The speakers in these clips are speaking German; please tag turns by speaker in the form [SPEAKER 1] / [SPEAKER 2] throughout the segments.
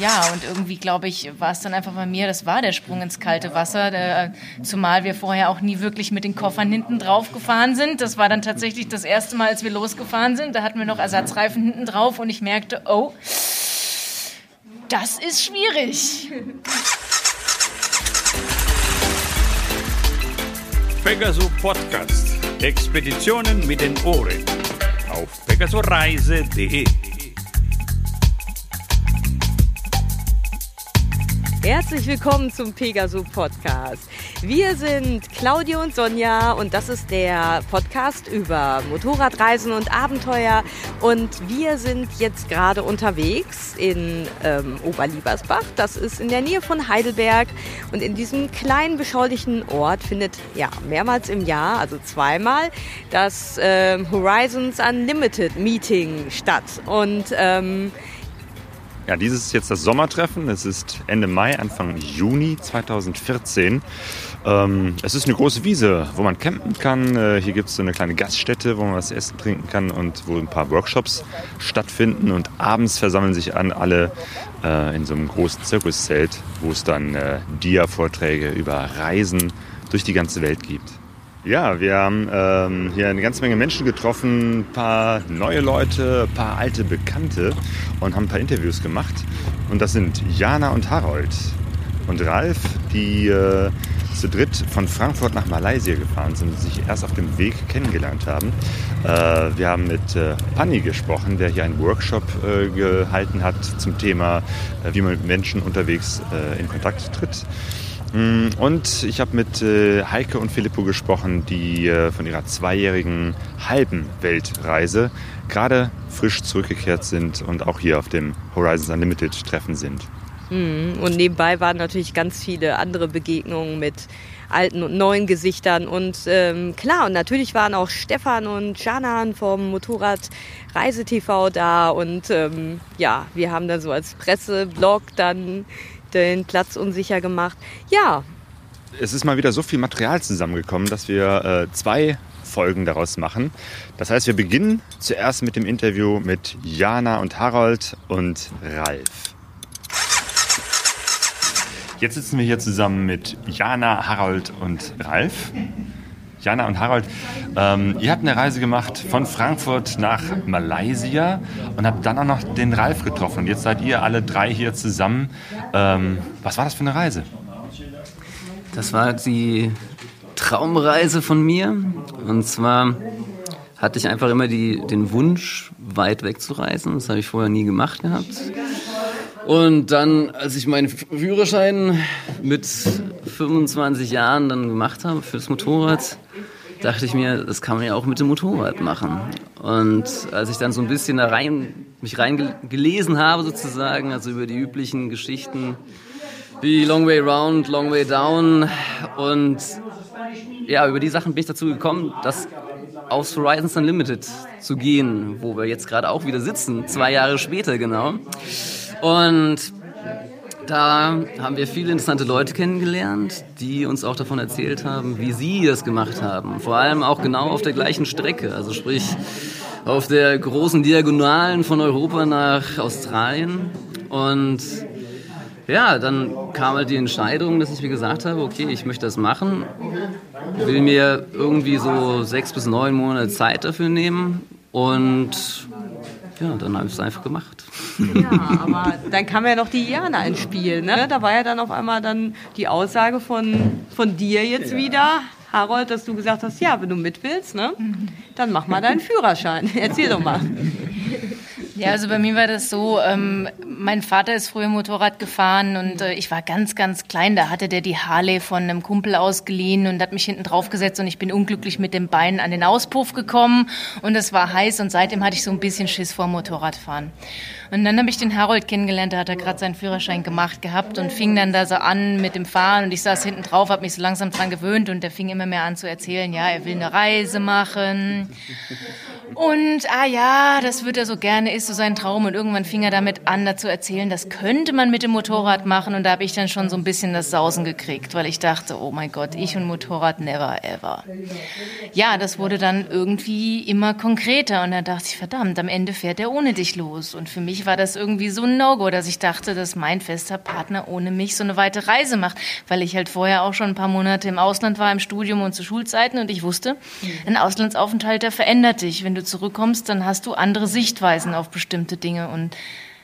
[SPEAKER 1] ja, und irgendwie glaube ich, war es dann einfach bei mir, das war der Sprung ins kalte Wasser, der, zumal wir vorher auch nie wirklich mit den Koffern hinten drauf gefahren sind. Das war dann tatsächlich das erste Mal, als wir losgefahren sind. Da hatten wir noch Ersatzreifen hinten drauf und ich merkte, oh, das ist schwierig.
[SPEAKER 2] Pegaso Podcast. Expeditionen mit den Ohren. Auf pegasoreise.de.
[SPEAKER 3] Herzlich willkommen zum Pegaso Podcast. Wir sind Claudio und Sonja und das ist der Podcast über Motorradreisen und Abenteuer. Und wir sind jetzt gerade unterwegs in ähm, Oberliebersbach. Das ist in der Nähe von Heidelberg. Und in diesem kleinen, beschaulichen Ort findet ja mehrmals im Jahr, also zweimal, das ähm, Horizons Unlimited Meeting statt. Und ähm,
[SPEAKER 4] ja, dieses ist jetzt das Sommertreffen. Es ist Ende Mai, Anfang Juni 2014. Ähm, es ist eine große Wiese, wo man campen kann. Äh, hier gibt es so eine kleine Gaststätte, wo man was essen, trinken kann und wo ein paar Workshops stattfinden. Und abends versammeln sich an alle äh, in so einem großen Zirkuszelt, wo es dann äh, Dia-Vorträge über Reisen durch die ganze Welt gibt. Ja, wir haben ähm, hier eine ganze Menge Menschen getroffen, ein paar neue Leute, ein paar alte Bekannte und haben ein paar Interviews gemacht. Und das sind Jana und Harold und Ralf, die äh, zu dritt von Frankfurt nach Malaysia gefahren sind und sich erst auf dem Weg kennengelernt haben. Äh, wir haben mit äh, Panni gesprochen, der hier einen Workshop äh, gehalten hat zum Thema, äh, wie man mit Menschen unterwegs äh, in Kontakt tritt. Mm, und ich habe mit äh, Heike und Filippo gesprochen, die äh, von ihrer zweijährigen halben Weltreise gerade frisch zurückgekehrt sind und auch hier auf dem Horizons Unlimited Treffen sind.
[SPEAKER 3] Mm, und nebenbei waren natürlich ganz viele andere Begegnungen mit alten und neuen Gesichtern. Und ähm, klar, und natürlich waren auch Stefan und Janan vom Motorrad Reise TV da. Und ähm, ja, wir haben dann so als Presseblog dann den Platz unsicher gemacht. Ja.
[SPEAKER 4] Es ist mal wieder so viel Material zusammengekommen, dass wir äh, zwei Folgen daraus machen. Das heißt, wir beginnen zuerst mit dem Interview mit Jana und Harold und Ralf. Jetzt sitzen wir hier zusammen mit Jana, Harold und Ralf. Jana und Harold, ähm, ihr habt eine Reise gemacht von Frankfurt nach Malaysia und habt dann auch noch den Ralf getroffen. Und jetzt seid ihr alle drei hier zusammen. Ähm, was war das für eine Reise?
[SPEAKER 5] Das war die Traumreise von mir. Und zwar hatte ich einfach immer die, den Wunsch, weit weg zu reisen. Das habe ich vorher nie gemacht gehabt. Und dann, als ich meinen Führerschein mit 25 Jahren dann gemacht habe für das Motorrad, dachte ich mir, das kann man ja auch mit dem Motorrad machen. Und als ich dann so ein bisschen da rein, mich reingelesen habe sozusagen, also über die üblichen Geschichten wie Long Way Round, Long Way Down und ja, über die Sachen bin ich dazu gekommen, das aufs Horizons Unlimited zu gehen, wo wir jetzt gerade auch wieder sitzen, zwei Jahre später genau. Und da haben wir viele interessante Leute kennengelernt, die uns auch davon erzählt haben, wie sie das gemacht haben. Vor allem auch genau auf der gleichen Strecke, also sprich auf der großen Diagonalen von Europa nach Australien. Und ja, dann kam halt die Entscheidung, dass ich mir gesagt habe, okay, ich möchte das machen, will mir irgendwie so sechs bis neun Monate Zeit dafür nehmen und ja, dann habe ich es einfach gemacht.
[SPEAKER 3] Ja, aber dann kam ja noch die Jana ins Spiel. Ne? Da war ja dann auf einmal dann die Aussage von, von dir jetzt ja. wieder, Harold, dass du gesagt hast, ja, wenn du mit willst, ne, dann mach mal deinen Führerschein. Erzähl doch mal.
[SPEAKER 1] Ja, also bei mir war das so, ähm, mein Vater ist früher Motorrad gefahren und äh, ich war ganz, ganz klein. Da hatte der die Harley von einem Kumpel ausgeliehen und hat mich hinten drauf gesetzt und ich bin unglücklich mit dem Bein an den Auspuff gekommen und es war heiß und seitdem hatte ich so ein bisschen Schiss vor Motorradfahren. Und dann habe ich den Harold kennengelernt, da hat er gerade seinen Führerschein gemacht gehabt und fing dann da so an mit dem Fahren und ich saß hinten drauf, habe mich so langsam dran gewöhnt und der fing immer mehr an zu erzählen, ja, er will eine Reise machen Und, ah ja, das wird er so gerne, ist so sein Traum. Und irgendwann fing er damit an, dazu erzählen, das könnte man mit dem Motorrad machen. Und da habe ich dann schon so ein bisschen das Sausen gekriegt, weil ich dachte, oh mein Gott, ich und Motorrad, never ever. Ja, das wurde dann irgendwie immer konkreter. Und da dachte ich, verdammt, am Ende fährt er ohne dich los. Und für mich war das irgendwie so ein No-Go, dass ich dachte, dass mein fester Partner ohne mich so eine weite Reise macht. Weil ich halt vorher auch schon ein paar Monate im Ausland war, im Studium und zu Schulzeiten. Und ich wusste, ein Auslandsaufenthalt, der verändert dich. Wenn du zurückkommst, dann hast du andere Sichtweisen auf bestimmte Dinge. Und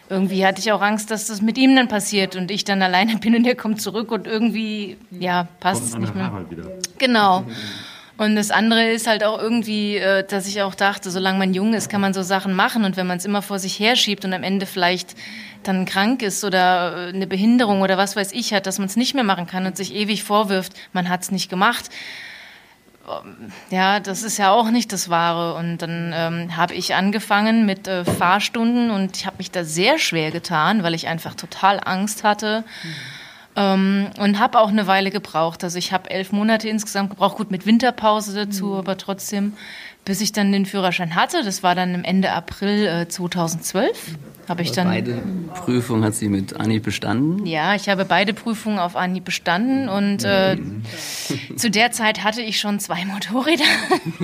[SPEAKER 1] irgendwie hatte ich auch Angst, dass das mit ihm dann passiert und ich dann alleine bin und er kommt zurück und irgendwie, ja, passt es nicht mehr. Genau. Und das andere ist halt auch irgendwie, äh, dass ich auch dachte, solange man jung ist, kann man so Sachen machen. Und wenn man es immer vor sich herschiebt und am Ende vielleicht dann krank ist oder äh, eine Behinderung oder was weiß ich hat, dass man es nicht mehr machen kann und sich ewig vorwirft, man hat es nicht gemacht. Ja, das ist ja auch nicht das Wahre. Und dann ähm, habe ich angefangen mit äh, Fahrstunden und ich habe mich da sehr schwer getan, weil ich einfach total Angst hatte. Mhm ähm, und habe auch eine Weile gebraucht. Also ich habe elf Monate insgesamt gebraucht, gut mit Winterpause dazu, mhm. aber trotzdem, bis ich dann den Führerschein hatte. Das war dann im Ende April äh, 2012 habe ich dann.
[SPEAKER 5] Beide Prüfungen hat sie mit Anni bestanden?
[SPEAKER 1] Ja, ich habe beide Prüfungen auf Anni bestanden und äh, zu der Zeit hatte ich schon zwei Motorräder.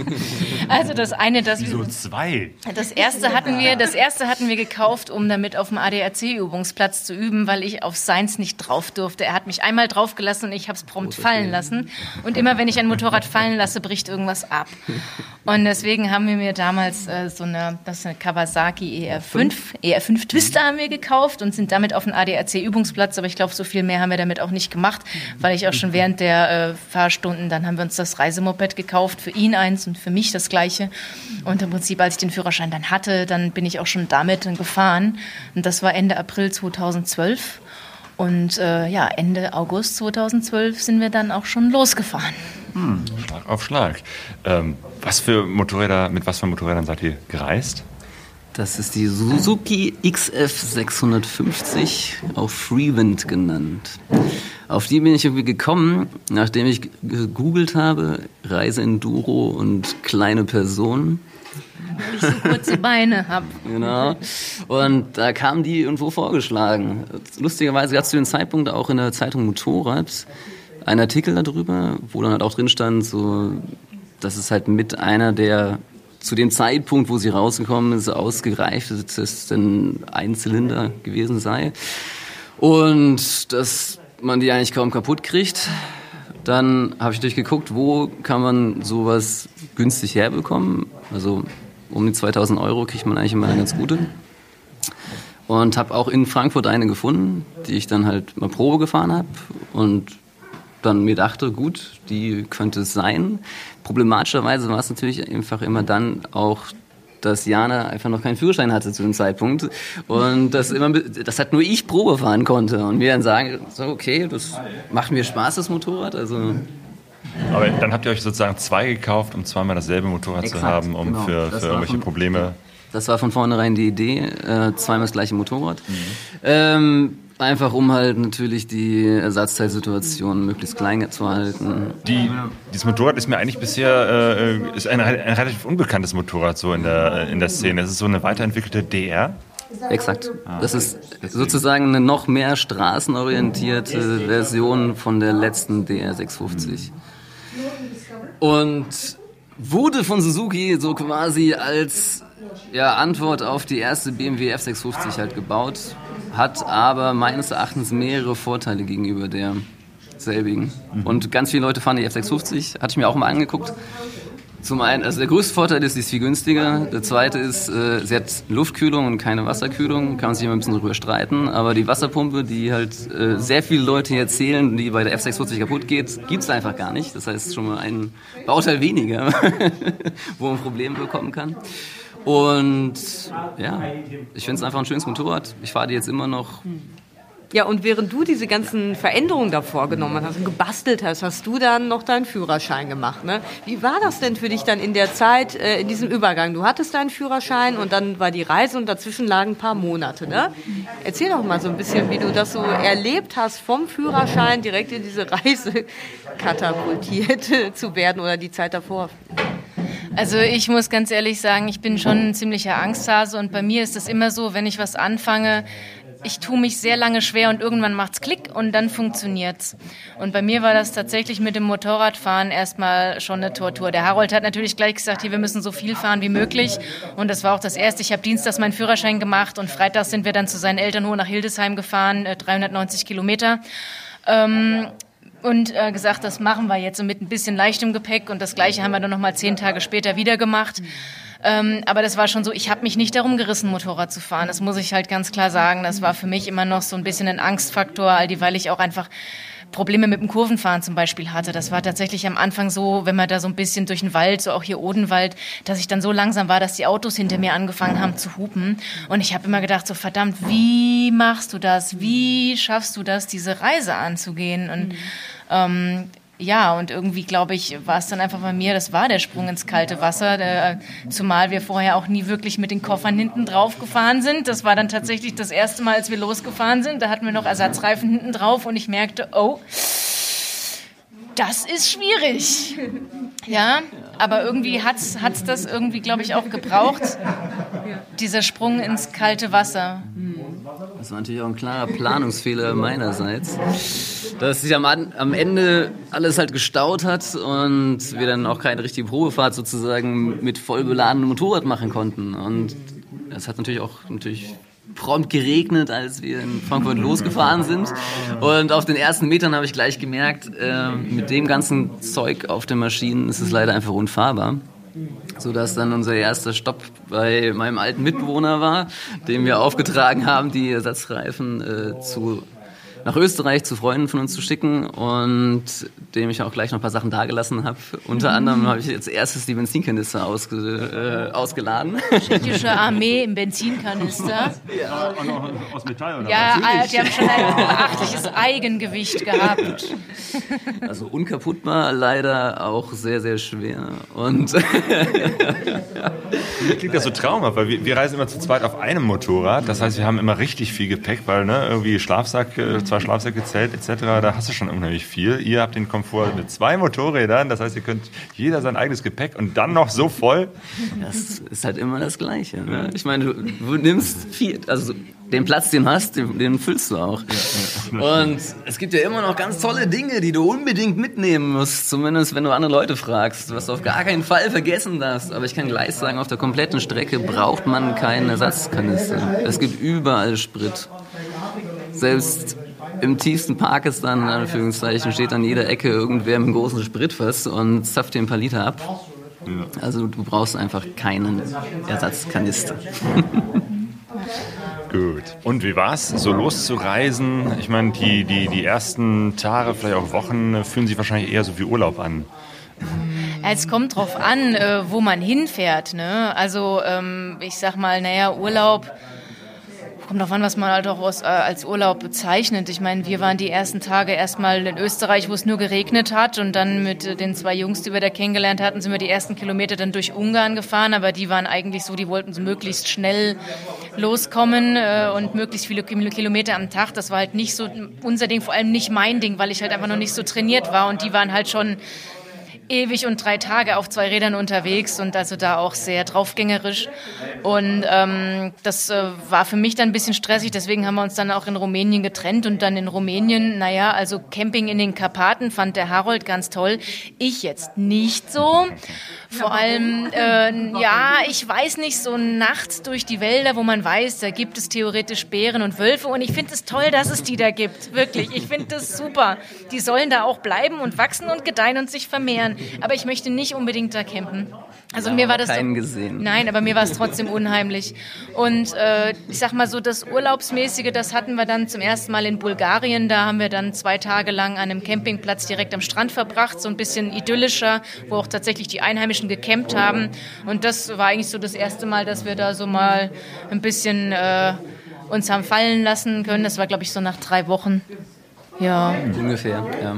[SPEAKER 1] also das eine, das
[SPEAKER 4] Wieso zwei?
[SPEAKER 1] Das erste hatten wir, das erste hatten wir gekauft, um damit auf dem ADAC-Übungsplatz zu üben, weil ich auf Seins nicht drauf durfte. Er hat mich einmal draufgelassen und ich habe es prompt fallen lassen. Und immer wenn ich ein Motorrad fallen lasse, bricht irgendwas ab. Und deswegen haben wir mir damals äh, so eine, das ist eine Kawasaki ER5, ER5 fünf Twister haben wir gekauft und sind damit auf den ADAC-Übungsplatz. Aber ich glaube, so viel mehr haben wir damit auch nicht gemacht, weil ich auch schon während der äh, Fahrstunden, dann haben wir uns das Reisemoped gekauft, für ihn eins und für mich das gleiche. Und im Prinzip, als ich den Führerschein dann hatte, dann bin ich auch schon damit gefahren. Und das war Ende April 2012. Und äh, ja, Ende August 2012 sind wir dann auch schon losgefahren.
[SPEAKER 4] Hm, Schlag auf Schlag. Ähm, was für Motorräder, mit was für Motorrädern seid ihr gereist?
[SPEAKER 5] Das ist die Suzuki XF 650, auch Freewind genannt. Auf die bin ich irgendwie gekommen, nachdem ich gegoogelt habe, Reiseenduro und kleine Personen.
[SPEAKER 1] Weil ich so kurze Beine habe.
[SPEAKER 5] Genau. Und da kam die irgendwo vorgeschlagen. Lustigerweise gab es zu dem Zeitpunkt auch in der Zeitung Motorrad einen Artikel darüber, wo dann halt auch drin stand, so, das ist halt mit einer der zu dem Zeitpunkt, wo sie rausgekommen ist, ausgereift, dass es ein Einzylinder gewesen sei. Und dass man die eigentlich kaum kaputt kriegt. Dann habe ich durchgeguckt, wo kann man sowas günstig herbekommen. Also um die 2000 Euro kriegt man eigentlich immer eine ganz gute. Und habe auch in Frankfurt eine gefunden, die ich dann halt mal Probe gefahren habe. Und dann mir dachte, gut, die könnte es sein. Problematischerweise war es natürlich einfach immer dann auch dass Jana einfach noch keinen Führerschein hatte zu dem Zeitpunkt. Und das immer das hat nur ich Probe fahren konnte. Und mir dann sagen so okay das macht mir Spaß das Motorrad also.
[SPEAKER 4] Aber dann habt ihr euch sozusagen zwei gekauft um zweimal dasselbe Motorrad Exakt, zu haben um genau. für, für irgendwelche von, Probleme.
[SPEAKER 5] das war von vornherein die Idee äh, zweimal das gleiche Motorrad. Mhm. ähm, Einfach um halt natürlich die Ersatzteilsituation möglichst klein zu halten.
[SPEAKER 4] Die, dieses Motorrad ist mir eigentlich bisher äh, ist ein, ein, relativ unbekanntes Motorrad so in der, in der Szene. Es ist so eine weiterentwickelte DR.
[SPEAKER 5] Exakt. Ah, das ist sozusagen eine noch mehr straßenorientierte Version von der letzten DR 650. Und wurde von Suzuki so quasi als ja, Antwort auf die erste BMW F650 halt gebaut hat aber meines Erachtens mehrere Vorteile gegenüber der selbigen. Mhm. Und ganz viele Leute fahren die F650, hatte ich mir auch mal angeguckt. Zum einen, also der größte Vorteil ist, sie ist viel günstiger. Der zweite ist, äh, sie hat Luftkühlung und keine Wasserkühlung. Kann man sich immer ein bisschen drüber streiten. Aber die Wasserpumpe, die halt äh, sehr viele Leute erzählen, die bei der F650 kaputt geht, gibt es einfach gar nicht. Das heißt schon mal ein Bauteil weniger, wo man Probleme bekommen kann. Und ja, ich finde es einfach ein schönes Motorrad. Ich fahre die jetzt immer noch.
[SPEAKER 3] Ja, und während du diese ganzen Veränderungen da vorgenommen hast und gebastelt hast, hast du dann noch deinen Führerschein gemacht. Ne? Wie war das denn für dich dann in der Zeit, äh, in diesem Übergang? Du hattest deinen Führerschein und dann war die Reise und dazwischen lagen ein paar Monate. Ne? Erzähl doch mal so ein bisschen, wie du das so erlebt hast, vom Führerschein direkt in diese Reise katapultiert zu werden oder die Zeit davor.
[SPEAKER 1] Also ich muss ganz ehrlich sagen, ich bin schon ein ziemlicher Angsthase und bei mir ist es immer so, wenn ich was anfange, ich tue mich sehr lange schwer und irgendwann macht's Klick und dann funktioniert's. Und bei mir war das tatsächlich mit dem Motorradfahren erstmal schon eine Tortur. Der Harold hat natürlich gleich gesagt, hier, wir müssen so viel fahren wie möglich. Und das war auch das Erste. Ich habe dienstags meinen Führerschein gemacht und freitags sind wir dann zu seinen Eltern hoch nach Hildesheim gefahren, 390 äh, Kilometer. Ähm, und äh, gesagt, das machen wir jetzt so mit ein bisschen leichtem Gepäck und das gleiche haben wir dann noch mal zehn Tage später wieder gemacht. Ähm, aber das war schon so, ich habe mich nicht darum gerissen, Motorrad zu fahren. Das muss ich halt ganz klar sagen. Das war für mich immer noch so ein bisschen ein Angstfaktor, all die, weil ich auch einfach Probleme mit dem Kurvenfahren zum Beispiel hatte. Das war tatsächlich am Anfang so, wenn man da so ein bisschen durch den Wald, so auch hier Odenwald, dass ich dann so langsam war, dass die Autos hinter mir angefangen haben zu hupen. Und ich habe immer gedacht, so verdammt, wie machst du das? Wie schaffst du das, diese Reise anzugehen? Und mhm. Ähm, ja, und irgendwie, glaube ich, war es dann einfach bei mir, das war der Sprung ins kalte Wasser, der, zumal wir vorher auch nie wirklich mit den Koffern hinten drauf gefahren sind. Das war dann tatsächlich das erste Mal, als wir losgefahren sind. Da hatten wir noch Ersatzreifen hinten drauf und ich merkte, oh, das ist schwierig. Ja, aber irgendwie hat es das irgendwie, glaube ich, auch gebraucht, dieser Sprung ins kalte Wasser.
[SPEAKER 5] Das war natürlich auch ein klarer Planungsfehler meinerseits, dass sich am, am Ende alles halt gestaut hat und wir dann auch keine richtige Probefahrt sozusagen mit voll beladenem Motorrad machen konnten. Und es hat natürlich auch natürlich prompt geregnet, als wir in Frankfurt losgefahren sind. Und auf den ersten Metern habe ich gleich gemerkt, äh, mit dem ganzen Zeug auf den Maschinen ist es leider einfach unfahrbar sodass dann unser erster Stopp bei meinem alten Mitbewohner war, dem wir aufgetragen haben, die Ersatzreifen äh, zu nach Österreich zu Freunden von uns zu schicken und dem ich auch gleich noch ein paar Sachen dagelassen habe. Unter anderem habe ich jetzt erstes die Benzinkanister ausge, äh, ausgeladen.
[SPEAKER 1] Tschechische Armee im Benzinkanister.
[SPEAKER 4] Ja, auch noch aus Metall oder
[SPEAKER 1] Ja, was? die haben schon ein beachtliches Eigengewicht gehabt.
[SPEAKER 5] Also unkaputtbar, leider auch sehr, sehr schwer. Und
[SPEAKER 4] Klingt das so traumhaft, weil wir, wir, reisen immer zu zweit auf einem Motorrad. Das heißt, wir haben immer richtig viel Gepäck, weil ne, irgendwie Schlafsack, äh, zwei Schlafsäcke, Zelt etc., da hast du schon unheimlich viel. Ihr habt den Komfort mit zwei Motorrädern, das heißt, ihr könnt jeder sein eigenes Gepäck und dann noch so voll.
[SPEAKER 5] Das ist halt immer das Gleiche. Ne? Ich meine, du, du nimmst viel, also den Platz, den du hast, den, den füllst du auch. Und es gibt ja immer noch ganz tolle Dinge, die du unbedingt mitnehmen musst, zumindest wenn du andere Leute fragst, was du auf gar keinen Fall vergessen darfst. Aber ich kann gleich sagen, auf der kompletten Strecke braucht man keinen Ersatzkanister. Es gibt überall Sprit. Selbst im tiefsten Pakistan, in Anführungszeichen, steht an jeder Ecke irgendwer mit einem großen Spritfass und zapft dir ein paar Liter ab. Also du brauchst einfach keinen Ersatzkanister.
[SPEAKER 4] Gut. Und wie war es, so loszureisen? Ich meine, die, die, die ersten Tage, vielleicht auch Wochen, fühlen sich wahrscheinlich eher so wie Urlaub an.
[SPEAKER 1] Es kommt drauf an, äh, wo man hinfährt. Ne? Also ähm, ich sag mal, naja, Urlaub Kommt drauf an, was man halt auch aus, äh, als Urlaub bezeichnet. Ich meine, wir waren die ersten Tage erstmal in Österreich, wo es nur geregnet hat. Und dann mit den zwei Jungs, die wir da kennengelernt hatten, sind wir die ersten Kilometer dann durch Ungarn gefahren. Aber die waren eigentlich so, die wollten so möglichst schnell loskommen äh, und möglichst viele Kilometer am Tag. Das war halt nicht so unser Ding, vor allem nicht mein Ding, weil ich halt einfach noch nicht so trainiert war. Und die waren halt schon ewig und drei Tage auf zwei Rädern unterwegs und also da auch sehr draufgängerisch. Und ähm, das äh, war für mich dann ein bisschen stressig, deswegen haben wir uns dann auch in Rumänien getrennt und dann in Rumänien, naja, also Camping in den Karpaten fand der Harold ganz toll. Ich jetzt nicht so. Vor allem, äh, ja, ich weiß nicht, so nachts durch die Wälder, wo man weiß, da gibt es theoretisch Bären und Wölfe und ich finde es toll, dass es die da gibt. Wirklich, ich finde das super. Die sollen da auch bleiben und wachsen und gedeihen und sich vermehren. Aber ich möchte nicht unbedingt da campen. Also ja, mir war das
[SPEAKER 5] keinen gesehen.
[SPEAKER 1] Nein, aber mir war es trotzdem unheimlich. Und äh, ich sag mal so, das Urlaubsmäßige, das hatten wir dann zum ersten Mal in Bulgarien. Da haben wir dann zwei Tage lang an einem Campingplatz direkt am Strand verbracht, so ein bisschen idyllischer, wo auch tatsächlich die Einheimischen gecampt haben. Und das war eigentlich so das erste Mal, dass wir da so mal ein bisschen äh, uns haben fallen lassen können. Das war, glaube ich, so nach drei Wochen. Ja.
[SPEAKER 5] Ungefähr, ja.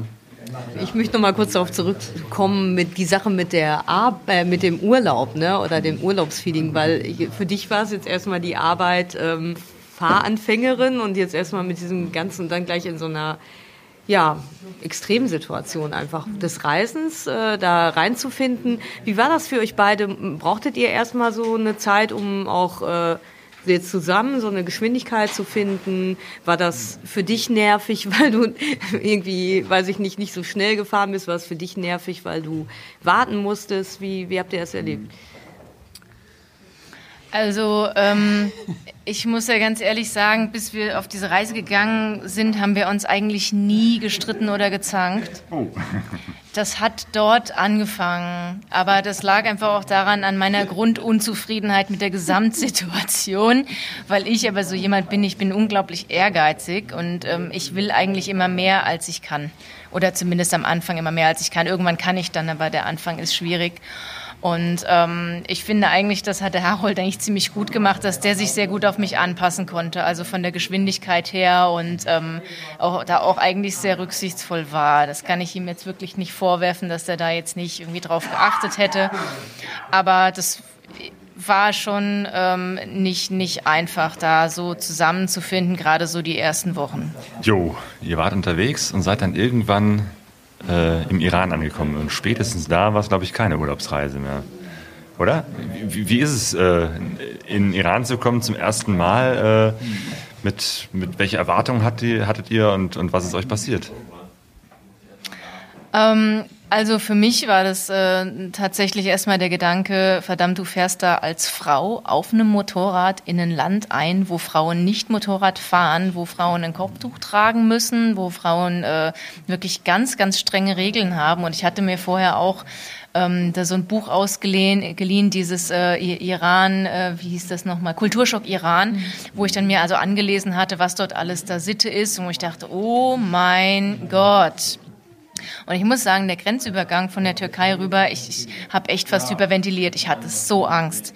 [SPEAKER 3] Ich möchte noch mal kurz darauf zurückkommen mit die Sache mit der Ar äh, mit dem Urlaub, ne, oder dem Urlaubsfeeling, weil ich, für dich war es jetzt erstmal die Arbeit ähm, Fahranfängerin und jetzt erstmal mit diesem ganzen dann gleich in so einer ja, Extremsituation einfach des Reisens, äh, da reinzufinden. Wie war das für euch beide? Brauchtet ihr erstmal so eine Zeit, um auch äh, jetzt zusammen so eine Geschwindigkeit zu finden? War das für dich nervig, weil du irgendwie, weiß ich nicht, nicht so schnell gefahren bist? War es für dich nervig, weil du warten musstest? Wie, wie habt ihr das erlebt?
[SPEAKER 1] Also ähm, ich muss ja ganz ehrlich sagen, bis wir auf diese Reise gegangen sind, haben wir uns eigentlich nie gestritten oder gezankt. Oh. Das hat dort angefangen. Aber das lag einfach auch daran, an meiner Grundunzufriedenheit mit der Gesamtsituation, weil ich aber so jemand bin, ich bin unglaublich ehrgeizig und ähm, ich will eigentlich immer mehr, als ich kann. Oder zumindest am Anfang immer mehr, als ich kann. Irgendwann kann ich dann, aber der Anfang ist schwierig. Und ähm, ich finde eigentlich, das hat der Harold eigentlich ziemlich gut gemacht, dass der sich sehr gut auf mich anpassen konnte, also von der Geschwindigkeit her und ähm, auch, da auch eigentlich sehr rücksichtsvoll war. Das kann ich ihm jetzt wirklich nicht vorwerfen, dass er da jetzt nicht irgendwie drauf geachtet hätte. Aber das war schon ähm, nicht, nicht einfach, da so zusammenzufinden, gerade so die ersten Wochen.
[SPEAKER 4] Jo, ihr wart unterwegs und seid dann irgendwann äh, im Iran angekommen. Und spätestens da war es, glaube ich, keine Urlaubsreise mehr. Oder? Wie, wie ist es, äh, in Iran zu kommen zum ersten Mal? Äh, mit, mit welcher Erwartung hattet ihr, hattet ihr und, und was ist euch passiert?
[SPEAKER 1] Ähm, also für mich war das äh, tatsächlich erstmal der Gedanke, verdammt, du fährst da als Frau auf einem Motorrad in ein Land ein, wo Frauen nicht Motorrad fahren, wo Frauen ein Kopftuch tragen müssen, wo Frauen äh, wirklich ganz, ganz strenge Regeln haben. Und ich hatte mir vorher auch ähm, da so ein Buch ausgeliehen, geliehen, dieses äh, Iran, äh, wie hieß das nochmal, Kulturschock Iran, wo ich dann mir also angelesen hatte, was dort alles da Sitte ist und wo ich dachte, oh mein Gott, und ich muss sagen, der Grenzübergang von der Türkei rüber, ich, ich habe echt fast hyperventiliert. Ich hatte so Angst.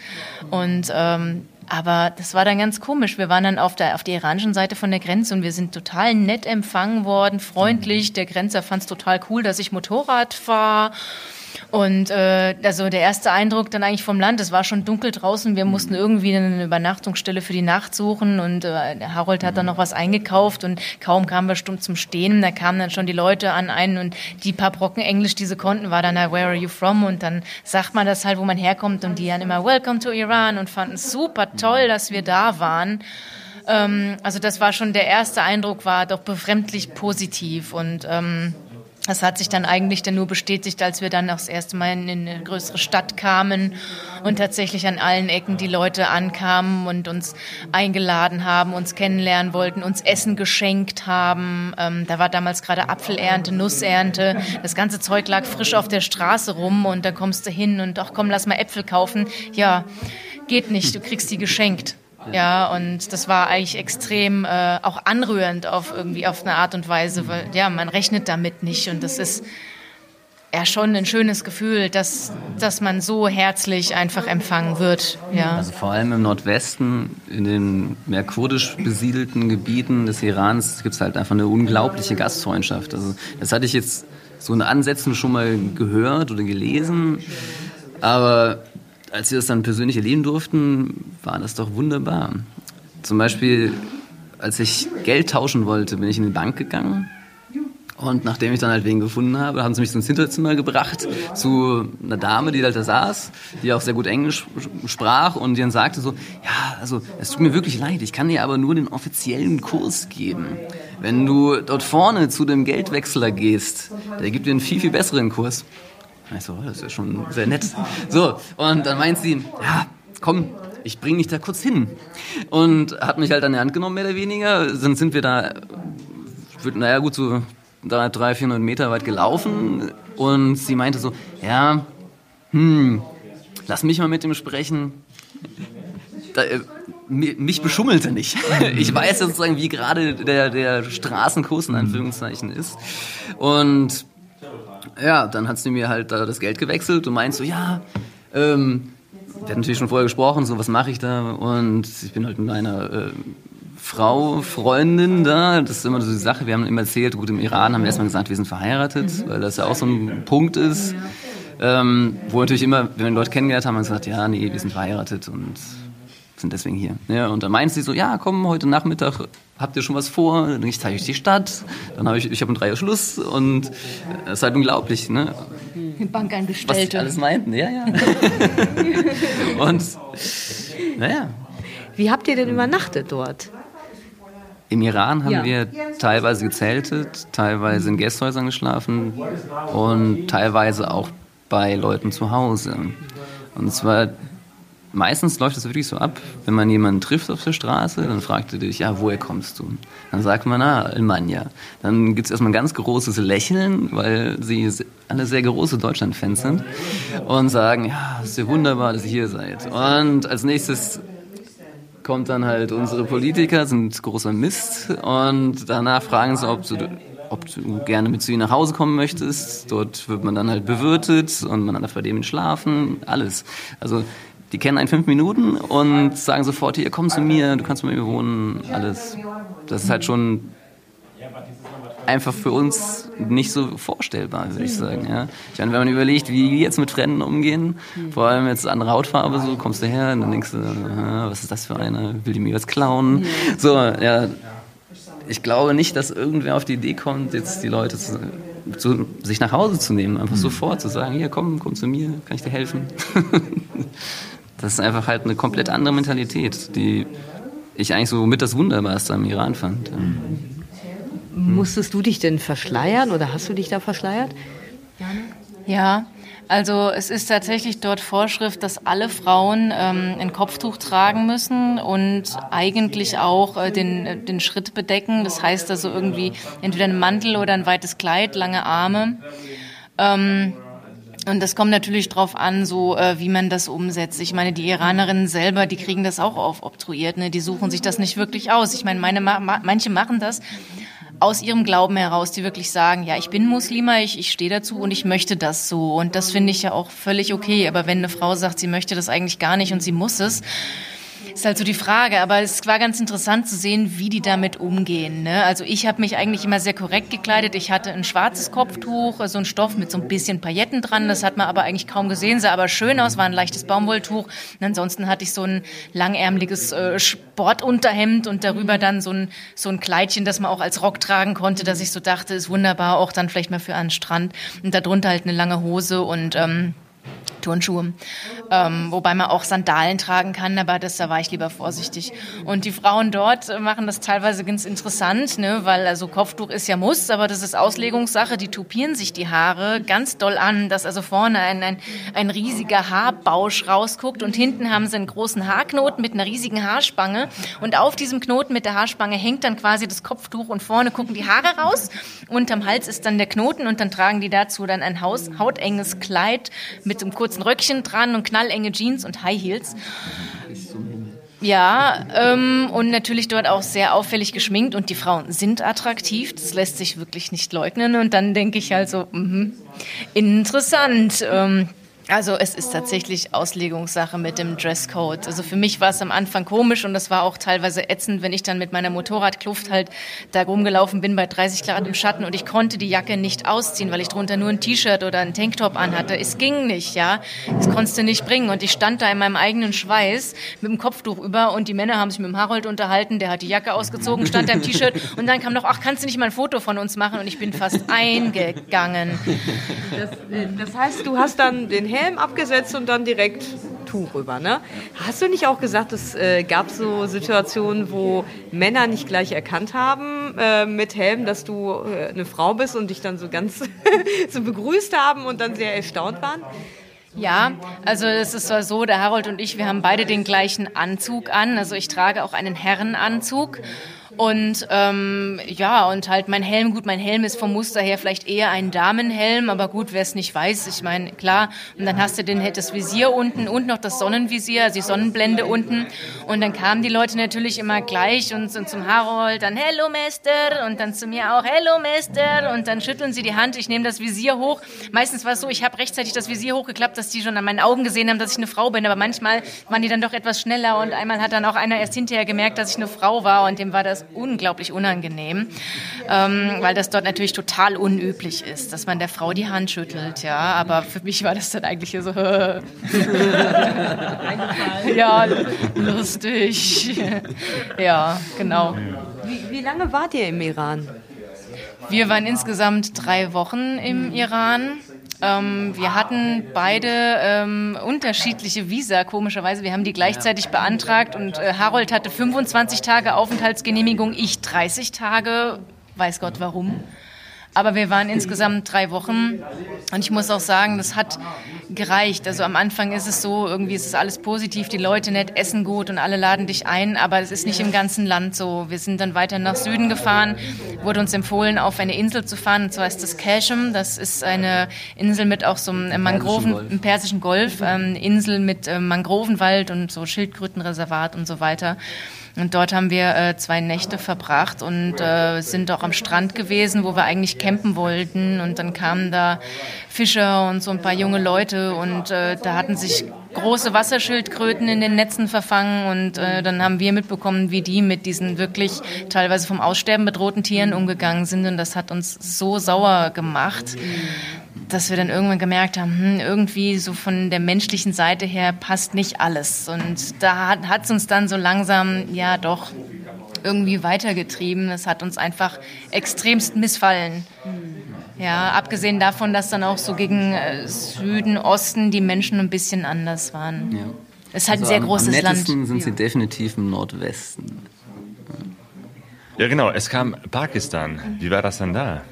[SPEAKER 1] Und ähm, aber das war dann ganz komisch. Wir waren dann auf der, auf der iranischen Seite von der Grenze und wir sind total nett empfangen worden, freundlich. Der Grenzer fand es total cool, dass ich Motorrad fahre. Und äh, also der erste Eindruck dann eigentlich vom Land, es war schon dunkel draußen, wir mussten irgendwie eine Übernachtungsstelle für die Nacht suchen und äh, Harold hat dann noch was eingekauft und kaum kamen wir stumm zum Stehen, da kamen dann schon die Leute an einen und die paar Brocken Englisch, die sie konnten, war dann, where are you from? Und dann sagt man das halt, wo man herkommt und die dann immer, welcome to Iran. Und fanden es super toll, dass wir da waren. Ähm, also das war schon der erste Eindruck, war doch befremdlich positiv und ähm, das hat sich dann eigentlich dann nur bestätigt, als wir dann das erste Mal in eine größere Stadt kamen und tatsächlich an allen Ecken die Leute ankamen und uns eingeladen haben, uns kennenlernen wollten, uns Essen geschenkt haben. Ähm, da war damals gerade Apfelernte, Nussernte. Das ganze Zeug lag frisch auf der Straße rum und da kommst du hin und ach komm, lass mal Äpfel kaufen. Ja, geht nicht, du kriegst die geschenkt. Ja, und das war eigentlich extrem äh, auch anrührend auf irgendwie auf eine Art und Weise, weil ja, man rechnet damit nicht und das ist ja schon ein schönes Gefühl, dass, dass man so herzlich einfach empfangen wird. Ja.
[SPEAKER 5] Also vor allem im Nordwesten, in den mehr kurdisch besiedelten Gebieten des Irans, gibt es halt einfach eine unglaubliche Gastfreundschaft. Also das hatte ich jetzt so in Ansätzen schon mal gehört oder gelesen, aber als wir das dann persönlich erleben durften, war das doch wunderbar. Zum Beispiel, als ich Geld tauschen wollte, bin ich in die Bank gegangen. Und nachdem ich dann halt wen gefunden habe, haben sie mich ins Hinterzimmer gebracht zu einer Dame, die halt da saß, die auch sehr gut Englisch sprach und die dann sagte so, ja, also es tut mir wirklich leid, ich kann dir aber nur den offiziellen Kurs geben. Wenn du dort vorne zu dem Geldwechsler gehst, der gibt dir einen viel, viel besseren Kurs. Ich so, das ist schon sehr nett. So, und dann meint sie, ja, komm, ich bring dich da kurz hin. Und hat mich halt an die Hand genommen, mehr oder weniger. Dann sind wir da, naja, gut, so 300, 400 Meter weit gelaufen. Und sie meinte so, ja, hm, lass mich mal mit ihm sprechen. Da, äh, mich beschummelte nicht. Ich weiß sozusagen, wie gerade der, der Straßenkurs in Anführungszeichen ist. Und ja, dann hat sie mir halt da das Geld gewechselt und meint so, ja, ähm, wir hatten natürlich schon vorher gesprochen, so was mache ich da? Und ich bin halt mit einer äh, Frau, Freundin da, das ist immer so die Sache, wir haben immer erzählt, gut, im Iran haben wir erstmal gesagt, wir sind verheiratet, mhm. weil das ja auch so ein Punkt ist, ähm, wo natürlich immer, wenn wir Leute kennengelernt haben, haben wir gesagt, ja, nee, wir sind verheiratet und sind deswegen hier. Ja, und dann meint sie so, ja, komm, heute Nachmittag habt ihr schon was vor? Dann ich zeige euch die Stadt. Dann habe ich, ich habe um drei Uhr Schluss und es ist halt unglaublich, ne?
[SPEAKER 1] Bankangestellte.
[SPEAKER 5] Was die alles meinten, ja, ja. und naja.
[SPEAKER 3] Wie habt ihr denn übernachtet dort?
[SPEAKER 5] Im Iran haben
[SPEAKER 3] Ja.
[SPEAKER 5] wir teilweise gezeltet, teilweise in Gästhäusern geschlafen und teilweise auch bei Leuten zu Hause. Und zwar meistens läuft es wirklich so ab, wenn man jemanden trifft auf der Straße, dann fragt er dich, ja, woher kommst du? Dann sagt man, ah, Almanja. Dann gibt es erstmal ein ganz großes Lächeln, weil sie alle sehr große Deutschland-Fans sind und sagen, ja, es ist ja wunderbar, dass ihr hier seid. Und als nächstes kommt dann halt unsere Politiker, sind großer Mist und danach fragen sie, ob du, ob du gerne mit zu ihnen nach Hause kommen möchtest. Dort wird man dann halt bewirtet und man darf bei dem schlafen, alles. Also die kennen einen fünf Minuten und sagen sofort, hier, komm zu mir, du kannst bei mir wohnen, alles. Das ist halt schon einfach für uns nicht so vorstellbar, würde ich sagen. Ja. Ich meine, wenn man überlegt, wie wir jetzt mit Fremden umgehen, vor allem jetzt andere Hautfarbe, so kommst du her und dann denkst du, was ist das für einer? Will die mir was klauen? So, ja. Ich glaube nicht, dass irgendwer auf die Idee kommt, jetzt die Leute zu, zu, sich nach Hause zu nehmen, einfach sofort zu sagen, hier komm, komm zu mir, kann ich dir helfen? das ist einfach halt eine komplett andere Mentalität, die ich eigentlich so mit das Wunderbarste am Iran fand. Ja.
[SPEAKER 3] Musstest du dich denn verschleiern oder hast du dich da verschleiert?
[SPEAKER 1] Ja, also es ist tatsächlich dort Vorschrift, dass alle Frauen ähm, ein Kopftuch tragen müssen und eigentlich auch äh, den, äh, den Schritt bedecken. Das heißt also irgendwie entweder ein Mantel oder ein weites Kleid, lange Arme. Ähm, und das kommt natürlich drauf an, so äh, wie man das umsetzt. Ich meine, die Iranerinnen selber, die kriegen das auch aufoktroyiert. Ne? Die suchen sich das nicht wirklich aus. Ich meine, meine, ma manche machen das aus ihrem Glauben heraus, die wirklich sagen, ja, ich bin Muslima, ich, ich stehe dazu und ich möchte das so. Und das finde ich ja auch völlig okay. Aber wenn eine Frau sagt, sie möchte das eigentlich gar nicht und sie muss es, ist halt so die Frage, aber es war ganz interessant zu sehen, wie die damit umgehen. Ne? Also ich habe mich eigentlich immer sehr korrekt gekleidet. Ich hatte ein schwarzes Kopftuch, so ein Stoff mit so ein bisschen Pailletten dran. Das hat man aber eigentlich kaum gesehen, sah aber schön aus, war ein leichtes Baumwolltuch. Und ansonsten hatte ich so ein langärmeliges äh, Sportunterhemd und darüber dann so ein, so ein Kleidchen, das man auch als Rock tragen konnte, dass ich so dachte, ist wunderbar, auch dann vielleicht mal für einen Strand. Und darunter halt eine lange Hose und... Ähm, Turnschuhe, ähm, wobei man auch Sandalen tragen kann, aber das, da war ich lieber vorsichtig. Und die Frauen dort äh, machen das teilweise ganz interessant, ne, weil also Kopftuch ist ja Muss, aber das ist Auslegungssache. Die tupieren sich die Haare ganz doll an, dass also vorne ein, ein, ein riesiger Haarbausch rausguckt und hinten haben sie einen großen Haarknoten mit einer riesigen Haarspange und auf diesem Knoten mit der Haarspange hängt dann quasi das Kopftuch und vorne gucken die Haare raus. Unterm Hals ist dann der Knoten und dann tragen die dazu dann ein Haus, hautenges Kleid mit einem kurzen Röckchen dran und knallenge Jeans und High Heels. Ja, ähm, und natürlich dort auch sehr auffällig geschminkt und die Frauen sind attraktiv, das lässt sich wirklich nicht leugnen. Und dann denke ich halt so, mhm, interessant. Ähm, also es ist tatsächlich Auslegungssache mit dem Dresscode. Also für mich war es am Anfang komisch und das war auch teilweise ätzend, wenn ich dann mit meiner Motorradkluft halt da rumgelaufen bin bei 30 Grad im Schatten und ich konnte die Jacke nicht ausziehen, weil ich drunter nur ein T-Shirt oder ein Tanktop anhatte. Es ging nicht, ja. Das konntest du nicht bringen und ich stand da in meinem eigenen Schweiß mit dem Kopftuch über und die Männer haben sich mit dem Harold unterhalten, der hat die Jacke ausgezogen, stand da im T-Shirt und dann kam noch, ach, kannst du nicht mal ein Foto von uns machen? Und ich bin fast eingegangen.
[SPEAKER 3] Das, äh, das heißt, du hast dann den Helm abgesetzt und dann direkt Tuch rüber, ne? Hast du nicht auch gesagt, es äh, gab so Situationen, wo Männer nicht gleich erkannt haben äh, mit Helm, dass du äh, eine Frau bist und dich dann so ganz so begrüßt haben und dann sehr erstaunt waren?
[SPEAKER 1] Ja, also es ist zwar so, der Harold und ich, wir haben beide den gleichen Anzug an. Also ich trage auch einen Herrenanzug. Und ähm, ja, und halt mein Helm, gut, mein Helm ist vom Muster her vielleicht eher ein Damenhelm, aber gut, wer es nicht weiß, ich meine, klar, und dann hast du den, das Visier unten und noch das Sonnenvisier, also die Sonnenblende unten. Und dann kamen die Leute natürlich immer gleich und, und zum Harold dann Hello Mister und dann zu mir auch Hello Mister und dann schütteln sie die Hand, ich nehme das Visier hoch. Meistens war es so, ich habe rechtzeitig das Visier hochgeklappt, dass die schon an meinen Augen gesehen haben, dass ich eine Frau bin, aber manchmal waren die dann doch etwas schneller und einmal hat dann auch einer erst hinterher gemerkt, dass ich eine Frau war und dem war das unglaublich unangenehm, ähm, weil das dort natürlich total unüblich ist, dass man der Frau die Hand schüttelt, ja. Aber für mich war das dann eigentlich so, ja, lustig, ja, genau.
[SPEAKER 3] Wie, wie lange wart ihr im Iran?
[SPEAKER 1] Wir waren insgesamt drei Wochen im Iran. Ähm, wir hatten beide ähm, unterschiedliche Visa, komischerweise. Wir haben die gleichzeitig beantragt und äh, Harold hatte 25 Tage Aufenthaltsgenehmigung, ich 30 Tage. Weiß Gott warum. Aber wir waren insgesamt drei Wochen und ich muss auch sagen, das hat gereicht. Also am Anfang ist es so, irgendwie ist es alles positiv, die Leute nett, essen gut und alle laden dich ein, aber es ist nicht im ganzen Land so. Wir sind dann weiter nach Süden gefahren, wurde uns empfohlen, auf eine Insel zu fahren, und zwar ist das Casham. Das ist eine Insel mit auch so einem Mangroven, im Persischen Golf, ähm, Insel mit äh, Mangrovenwald und so Schildkrötenreservat und so weiter. Und dort haben wir äh, zwei Nächte verbracht und äh, sind auch am Strand gewesen, wo wir eigentlich campen wollten. Und dann kamen da Fischer und so ein paar junge Leute und äh, da hatten sich große Wasserschildkröten in den Netzen verfangen. Und äh, dann haben wir mitbekommen, wie die mit diesen wirklich teilweise vom Aussterben bedrohten Tieren umgegangen sind. Und das hat uns so sauer gemacht, dass wir dann irgendwann gemerkt haben, hm, irgendwie so von der menschlichen Seite her passt nicht alles und da hat es uns dann so langsam, ja doch, irgendwie weitergetrieben. Es hat uns einfach extremst missfallen. Ja, abgesehen davon, dass dann auch so gegen äh, Süden, Osten die Menschen ein bisschen anders waren. Ja. Es ist halt also ein sehr großes
[SPEAKER 5] am,
[SPEAKER 1] am
[SPEAKER 5] Land. sind
[SPEAKER 1] ja.
[SPEAKER 5] sie definitiv im Nordwesten.
[SPEAKER 4] Ja, genau. Es kam Pakistan. Wie war das dann da?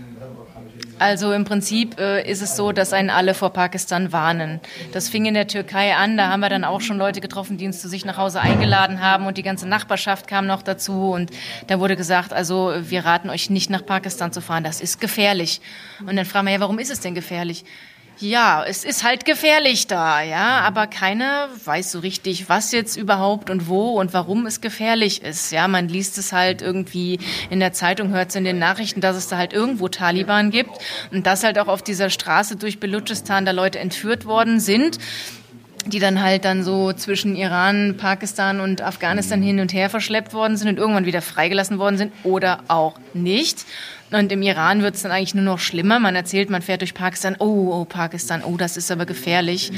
[SPEAKER 1] Also im Prinzip äh, ist es so, dass einen alle vor Pakistan warnen. Das fing in der Türkei an, da haben wir dann auch schon Leute getroffen, die uns zu sich nach Hause eingeladen haben und die ganze Nachbarschaft kam noch dazu und da wurde gesagt, also wir raten euch nicht nach Pakistan zu fahren, das ist gefährlich. Und dann fragen wir, ja, warum ist es denn gefährlich? Ja, es ist halt gefährlich da, ja, aber keiner weiß so richtig, was jetzt überhaupt und wo und warum es gefährlich ist. Ja, man liest es halt irgendwie in der Zeitung, hört es in den Nachrichten, dass es da halt irgendwo Taliban gibt und dass halt auch auf dieser Straße durch Belutschistan da Leute entführt worden sind die dann halt dann so zwischen Iran, Pakistan und Afghanistan hin und her verschleppt worden sind und irgendwann wieder freigelassen worden sind oder auch nicht. Und im Iran wird es dann eigentlich nur noch schlimmer. Man erzählt, man fährt durch Pakistan, oh, oh, Pakistan, oh, das ist aber gefährlich.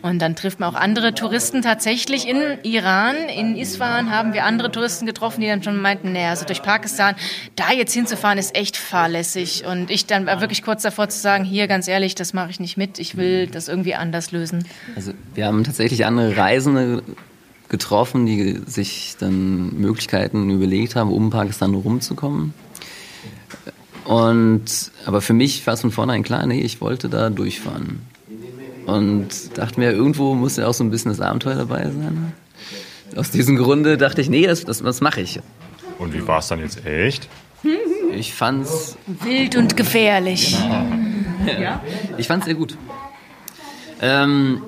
[SPEAKER 1] Und dann trifft man auch andere Touristen. Tatsächlich in Iran, in Isfahan, haben wir andere Touristen getroffen, die dann schon meinten, naja, also durch Pakistan, da jetzt hinzufahren, ist echt fahrlässig. Und ich dann war wirklich kurz davor zu sagen, hier, ganz ehrlich, das mache ich nicht mit. Ich will das irgendwie anders lösen.
[SPEAKER 5] Also wir haben tatsächlich andere Reisende getroffen, die sich dann Möglichkeiten überlegt haben, um Pakistan rumzukommen. Und, aber für mich war es von vornherein klar, nee, ich wollte da durchfahren. Und dachte mir, irgendwo muss ja auch so ein bisschen das Abenteuer dabei sein. Aus diesem Grunde dachte ich, nee, das, das, das mache ich.
[SPEAKER 4] Und wie war es dann jetzt echt?
[SPEAKER 5] Ich fand's
[SPEAKER 1] wild und gefährlich.
[SPEAKER 5] Ja. Ich fand's sehr gut. Ähm,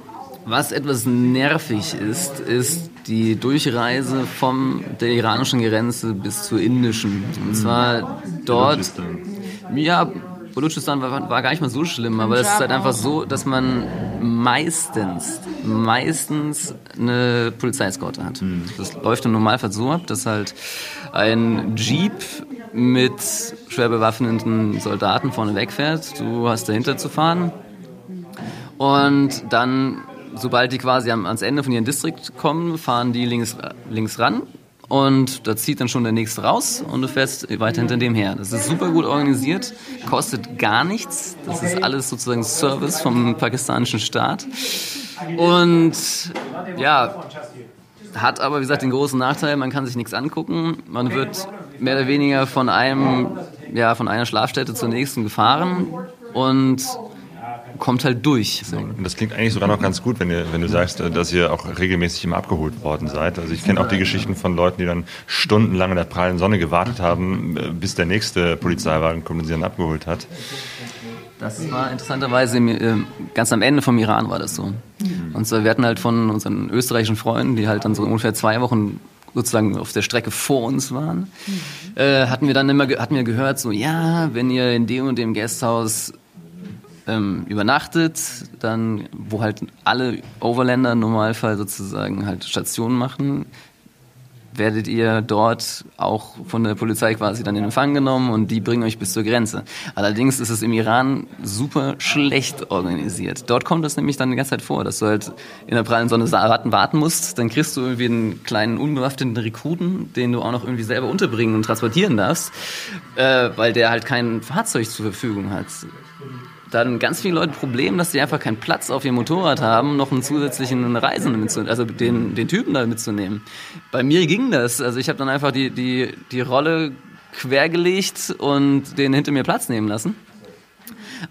[SPEAKER 5] was etwas nervig ist, ist die Durchreise von der iranischen Grenze bis zur indischen. Und zwar dort. Ja, Balutschistan war, war, gar nicht mal so schlimm, aber es ist halt einfach so, dass man meistens, meistens eine Polizeieskorte hat. Mhm. Das läuft im Normalfall so ab, dass halt ein Jeep mit schwer bewaffneten Soldaten vorne wegfährt. Du hast dahinter zu fahren. Und dann sobald die quasi ans Ende von ihrem Distrikt kommen, fahren die links, links ran und da zieht dann schon der nächste raus und du fährst weiter hinter dem her. Das ist super gut organisiert, kostet gar nichts. Das ist alles sozusagen Service vom pakistanischen Staat. Und ja, hat aber wie gesagt den großen Nachteil, man kann sich nichts angucken. Man wird mehr oder weniger von einem, ja, von einer Schlafstätte zur nächsten gefahren und kommt halt durch.
[SPEAKER 4] Und das klingt eigentlich sogar noch ganz gut, wenn, ihr, wenn du sagst, äh, dass ihr auch regelmäßig immer abgeholt worden seid. Also ich kenne auch die Geschichten von Leuten, die dann stundenlang in der prallen Sonne gewartet haben, äh, bis der nächste Polizeiwagen kommt und sie dann abgeholt hat.
[SPEAKER 5] Das war interessanterweise äh, ganz am Ende vom Iran war das so. Und zwar, wir hatten halt von unseren österreichischen Freunden, die halt dann so ungefähr zwei Wochen sozusagen auf der Strecke vor uns waren, äh, hatten wir dann immer hatten wir gehört so ja wenn ihr in dem und dem Gasthaus ähm, übernachtet, dann, wo halt alle Overländer im Normalfall sozusagen halt Stationen machen, werdet ihr dort auch von der Polizei quasi dann in Empfang genommen und die bringen euch bis zur Grenze. Allerdings ist es im Iran super schlecht organisiert. Dort kommt es nämlich dann die ganze Zeit vor, dass du halt in der prallen Sonne warten, warten musst, dann kriegst du irgendwie einen kleinen unbewaffneten Rekruten, den du auch noch irgendwie selber unterbringen und transportieren darfst, äh, weil der halt kein Fahrzeug zur Verfügung hat da haben ganz viele Leute Problem, dass sie einfach keinen Platz auf ihrem Motorrad haben, noch einen zusätzlichen Reisenden mitzunehmen, also den, den Typen da mitzunehmen. Bei mir ging das. Also ich habe dann einfach die, die, die Rolle quergelegt und den hinter mir Platz nehmen lassen.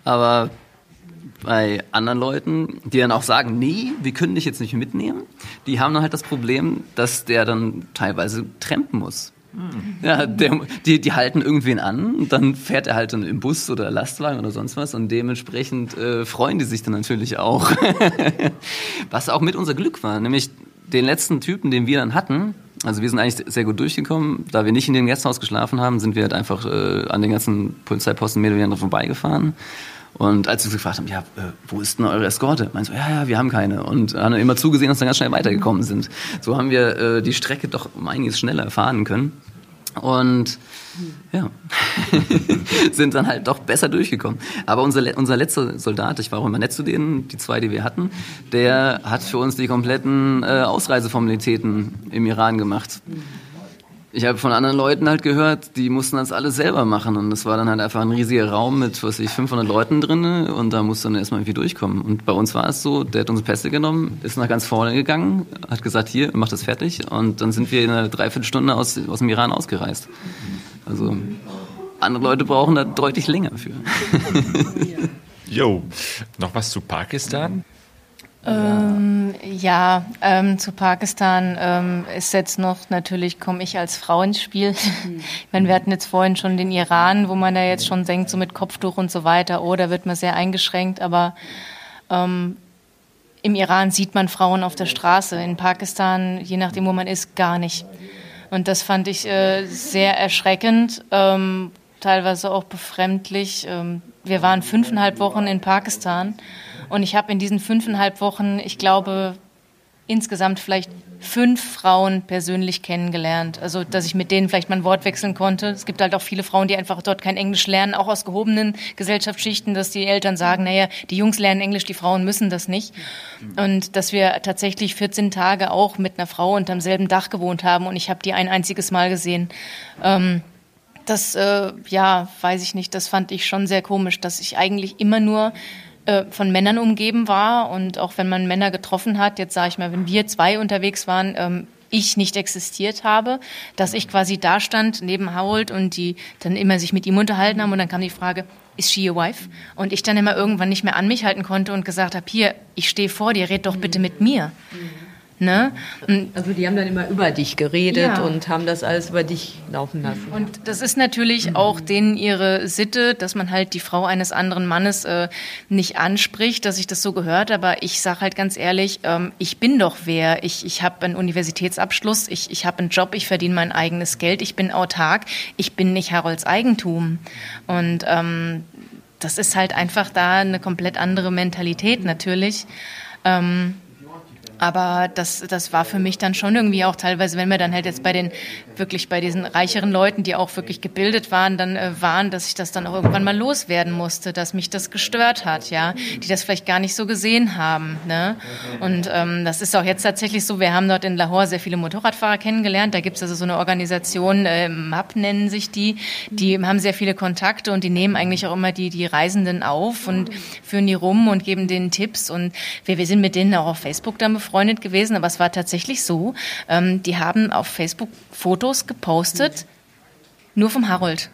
[SPEAKER 5] Aber bei anderen Leuten, die dann auch sagen, nee, wir können dich jetzt nicht mitnehmen, die haben dann halt das Problem, dass der dann teilweise trampen muss. Ja, der, die, die halten irgendwen an und dann fährt er halt dann im Bus oder Lastwagen oder sonst was und dementsprechend äh, freuen die sich dann natürlich auch. was auch mit unser Glück war, nämlich den letzten Typen, den wir dann hatten, also wir sind eigentlich sehr gut durchgekommen. Da wir nicht in dem Gasthaus geschlafen haben, sind wir halt einfach äh, an den ganzen Polizeiposten mehr oder weniger vorbeigefahren. Und als wir gefragt haben, ja, äh, wo ist denn eure Eskorte? Meinst du, ja, ja, wir haben keine. Und haben immer zugesehen, dass wir ganz schnell weitergekommen sind. So haben wir äh, die Strecke doch um einiges schneller fahren können. Und ja, sind dann halt doch besser durchgekommen. Aber unser, unser letzter Soldat, ich war auch immer nett zu denen, die zwei, die wir hatten, der hat für uns die kompletten äh, Ausreiseformalitäten im Iran gemacht ich habe von anderen Leuten halt gehört, die mussten das alles selber machen und das war dann halt einfach ein riesiger Raum mit, was ich, 500 Leuten drin und da musste dann erstmal irgendwie durchkommen. Und bei uns war es so, der hat unsere Pässe genommen, ist nach ganz vorne gegangen, hat gesagt, hier, mach das fertig und dann sind wir in einer Dreiviertelstunde aus, aus dem Iran ausgereist. Also andere Leute brauchen da deutlich länger für.
[SPEAKER 4] Jo, noch was zu Pakistan?
[SPEAKER 1] Ähm, ja, ähm, zu Pakistan ähm, ist jetzt noch, natürlich komme ich als Frau ins Spiel. Mhm. ich meine, wir hatten jetzt vorhin schon den Iran, wo man da jetzt schon denkt, so mit Kopftuch und so weiter, oh, da wird man sehr eingeschränkt, aber ähm, im Iran sieht man Frauen auf der Straße, in Pakistan, je nachdem, wo man ist, gar nicht. Und das fand ich äh, sehr erschreckend, ähm, teilweise auch befremdlich. Ähm, wir waren fünfeinhalb Wochen in Pakistan und ich habe in diesen fünfeinhalb Wochen, ich glaube, insgesamt vielleicht fünf Frauen persönlich kennengelernt. Also, dass ich mit denen vielleicht mal ein Wort wechseln konnte. Es gibt halt auch viele Frauen, die einfach dort kein Englisch lernen, auch aus gehobenen Gesellschaftsschichten, dass die Eltern sagen, naja, die Jungs lernen Englisch, die Frauen müssen das nicht. Und dass wir tatsächlich 14 Tage auch mit einer Frau unterm selben Dach gewohnt haben und ich habe die ein einziges Mal gesehen. Ähm, das, äh, ja, weiß ich nicht, das fand ich schon sehr komisch, dass ich eigentlich immer nur äh, von Männern umgeben war und auch wenn man Männer getroffen hat, jetzt sage ich mal, wenn wir zwei unterwegs waren, ähm, ich nicht existiert habe, dass ich quasi da stand neben Harold und die dann immer sich mit ihm unterhalten haben und dann kam die Frage, ist she a wife? Und ich dann immer irgendwann nicht mehr an mich halten konnte und gesagt habe, hier, ich stehe vor dir, red doch bitte mit mir. Mhm.
[SPEAKER 3] Ne? also die haben dann immer über dich geredet ja. und haben das alles über dich laufen lassen.
[SPEAKER 1] Und das ist natürlich auch denen ihre Sitte, dass man halt die Frau eines anderen Mannes äh, nicht anspricht, dass ich das so gehört. Aber ich sage halt ganz ehrlich, ähm, ich bin doch wer. Ich, ich habe einen Universitätsabschluss, ich, ich habe einen Job, ich verdiene mein eigenes Geld, ich bin autark, ich bin nicht Harolds Eigentum. Und ähm, das ist halt einfach da eine komplett andere Mentalität natürlich. Ähm, aber das, das war für mich dann schon irgendwie auch teilweise, wenn wir dann halt jetzt bei den, wirklich bei diesen reicheren Leuten, die auch wirklich gebildet waren, dann äh, waren, dass ich das dann auch irgendwann mal loswerden musste, dass mich das gestört hat, ja, die das vielleicht gar nicht so gesehen haben, ne. Und ähm, das ist auch jetzt tatsächlich so, wir haben dort in Lahore sehr viele Motorradfahrer kennengelernt, da gibt's also so eine Organisation, äh, MAP nennen sich die, die haben sehr viele Kontakte und die nehmen eigentlich auch immer die, die Reisenden auf und führen die rum und geben denen Tipps. Und wir, wir sind mit denen auch auf Facebook dann befreundet gewesen, aber es war tatsächlich so, ähm, die haben auf Facebook Fotos gepostet, nur vom Harold.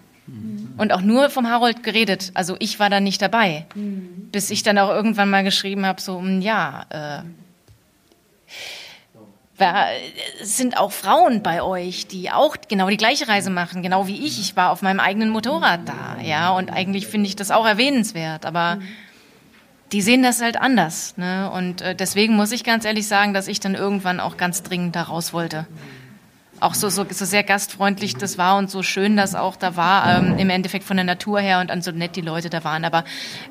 [SPEAKER 1] Und auch nur vom Harold geredet. Also ich war da nicht dabei. Bis ich dann auch irgendwann mal geschrieben habe, so, hm, ja, äh, sind auch Frauen bei euch, die auch genau die gleiche Reise machen, genau wie ich. Ich war auf meinem eigenen Motorrad da, ja, und eigentlich finde ich das auch erwähnenswert, aber die sehen das halt anders. Ne? Und äh, deswegen muss ich ganz ehrlich sagen, dass ich dann irgendwann auch ganz dringend da raus wollte. Auch so, so, so sehr gastfreundlich das war und so schön das auch da war, ähm, im Endeffekt von der Natur her und an so nett die Leute da waren. Aber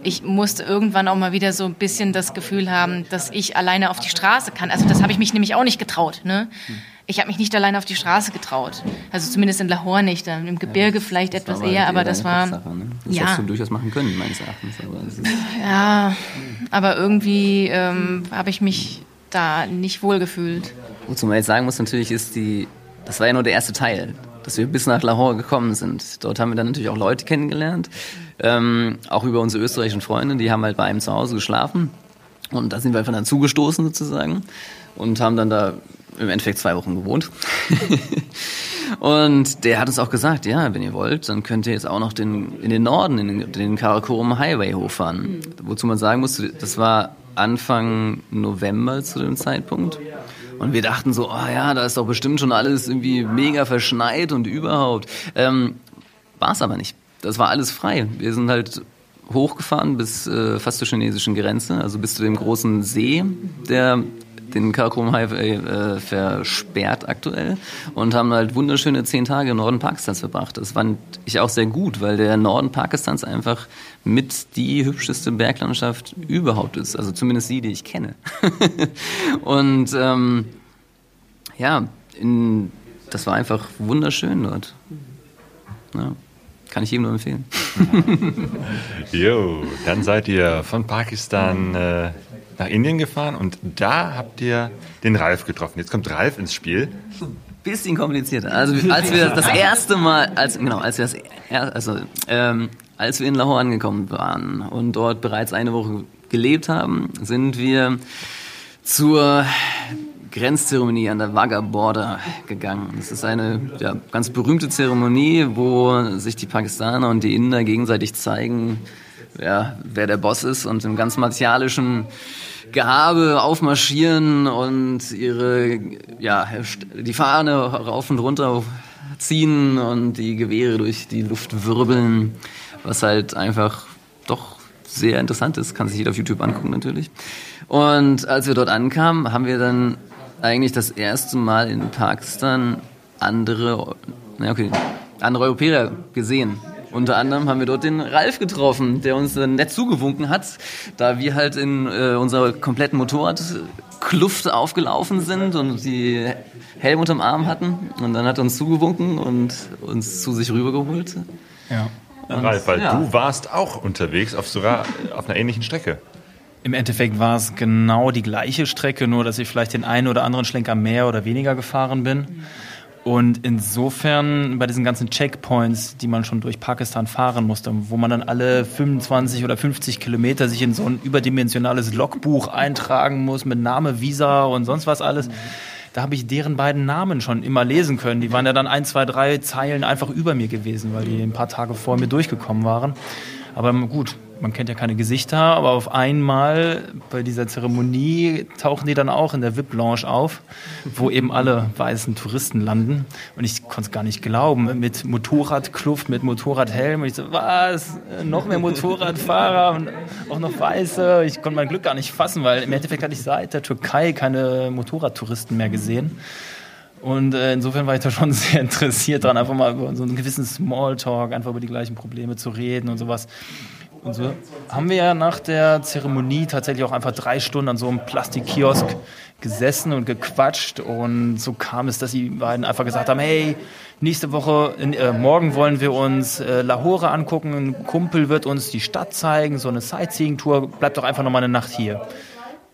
[SPEAKER 1] ich musste irgendwann auch mal wieder so ein bisschen das Gefühl haben, dass ich alleine auf die Straße kann. Also das habe ich mich nämlich auch nicht getraut. Ne? Ich habe mich nicht alleine auf die Straße getraut. Also zumindest in Lahore nicht. Im Gebirge ja, vielleicht etwas eher, aber das war.
[SPEAKER 5] ne? Das ja. hättest du durchaus machen können, meines Erachtens. Aber
[SPEAKER 1] ja, aber irgendwie ähm, habe ich mich da nicht wohl gefühlt.
[SPEAKER 5] Wozu man jetzt sagen muss, natürlich ist die, das war ja nur der erste Teil, dass wir bis nach Lahore gekommen sind. Dort haben wir dann natürlich auch Leute kennengelernt, ähm, auch über unsere österreichischen Freunde, die haben halt bei einem zu Hause geschlafen. Und da sind wir einfach dann zugestoßen sozusagen und haben dann da im Endeffekt zwei Wochen gewohnt. und der hat uns auch gesagt, ja, wenn ihr wollt, dann könnt ihr jetzt auch noch den, in den Norden, in den, den Karakorum Highway hochfahren. Mhm. Wozu man sagen muss, das war Anfang November zu dem Zeitpunkt. Und wir dachten so, oh ja, da ist doch bestimmt schon alles irgendwie mega verschneit und überhaupt. Ähm, war es aber nicht. Das war alles frei. Wir sind halt hochgefahren bis äh, fast zur chinesischen Grenze, also bis zu dem großen See, der den Karakorum Highway äh, versperrt aktuell und haben halt wunderschöne zehn Tage im Norden Pakistans verbracht. Das fand ich auch sehr gut, weil der Norden Pakistans einfach mit die hübscheste Berglandschaft überhaupt ist. Also zumindest die, die ich kenne. und ähm, ja, in, das war einfach wunderschön dort. Ja, kann ich jedem nur empfehlen.
[SPEAKER 4] jo, dann seid ihr von Pakistan äh, nach Indien gefahren und da habt ihr den Ralf getroffen. Jetzt kommt Ralf ins Spiel.
[SPEAKER 5] Bisschen komplizierter. Also als wir das erste Mal, als, genau, als wir das, also, ähm, als wir in Lahore angekommen waren und dort bereits eine Woche gelebt haben, sind wir zur Grenzzeremonie an der Wagga Border gegangen. Das ist eine ja, ganz berühmte Zeremonie, wo sich die Pakistaner und die Inder gegenseitig zeigen, ja, wer der Boss ist und im ganz martialischen Gehabe aufmarschieren und ihre, ja, die Fahne rauf und runter ziehen und die Gewehre durch die Luft wirbeln, was halt einfach doch sehr interessant ist, kann sich jeder auf YouTube angucken natürlich. Und als wir dort ankamen, haben wir dann eigentlich das erste Mal in Pakistan andere, na okay, andere Europäer gesehen. Unter anderem haben wir dort den Ralf getroffen, der uns nett zugewunken hat, da wir halt in äh, unserer kompletten Motorradkluft aufgelaufen sind und die Helm unterm Arm hatten. Und dann hat er uns zugewunken und uns zu sich rübergeholt.
[SPEAKER 4] Ja. Und, Ralf, weil ja. du warst auch unterwegs auf sogar auf einer ähnlichen Strecke.
[SPEAKER 6] Im Endeffekt war es genau die gleiche Strecke, nur dass ich vielleicht den einen oder anderen Schlenker mehr oder weniger gefahren bin. Und insofern bei diesen ganzen Checkpoints, die man schon durch Pakistan fahren musste, wo man dann alle 25 oder 50 Kilometer sich in so ein überdimensionales Logbuch eintragen muss mit Name, Visa und sonst was alles, da habe ich deren beiden Namen schon immer lesen können. Die waren ja dann ein, zwei, drei Zeilen einfach über mir gewesen, weil die ein paar Tage vor mir durchgekommen waren. Aber gut, man kennt ja keine Gesichter, aber auf einmal bei dieser Zeremonie tauchen die dann auch in der VIP-Lounge auf, wo eben alle weißen Touristen landen. Und ich konnte es gar nicht glauben, mit Motorradkluft, mit Motorradhelm. Und ich so, was? Noch mehr Motorradfahrer und auch noch Weiße. Ich konnte mein Glück gar nicht fassen, weil im Endeffekt hatte ich seit der Türkei keine Motorradtouristen mehr gesehen. Und äh, insofern war ich da schon sehr interessiert daran, einfach mal über so einen gewissen Smalltalk, einfach über die gleichen Probleme zu reden und sowas. Und so haben wir ja nach der Zeremonie tatsächlich auch einfach drei Stunden an so einem Plastikkiosk gesessen und gequatscht. Und so kam es, dass die beiden einfach gesagt haben, hey, nächste Woche, äh, morgen wollen wir uns äh, Lahore angucken. Ein Kumpel wird uns die Stadt zeigen, so eine Sightseeing-Tour. Bleibt doch einfach noch mal eine Nacht hier.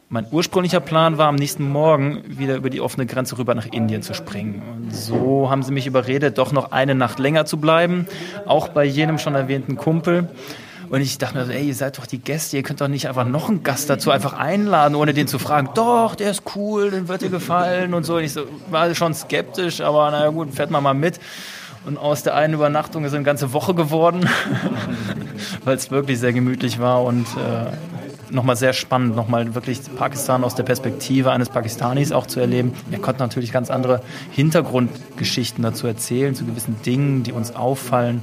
[SPEAKER 6] Mein ursprünglicher Plan war, am nächsten Morgen wieder über die offene Grenze rüber nach Indien zu springen. Und so haben sie mich überredet, doch noch eine Nacht länger zu bleiben, auch bei jenem schon erwähnten Kumpel. Und ich dachte mir so, ey, ihr seid doch die Gäste, ihr könnt doch nicht einfach noch einen Gast dazu einfach einladen, ohne den zu fragen, doch, der ist cool, den wird dir gefallen und so. Und ich so, war schon skeptisch, aber naja gut, fährt man mal mit. Und aus der einen Übernachtung ist eine ganze Woche geworden, weil es wirklich sehr gemütlich war und äh, nochmal sehr spannend, nochmal wirklich Pakistan aus der Perspektive eines Pakistanis auch zu erleben. Er konnte natürlich ganz andere Hintergrundgeschichten dazu erzählen, zu gewissen Dingen, die uns auffallen.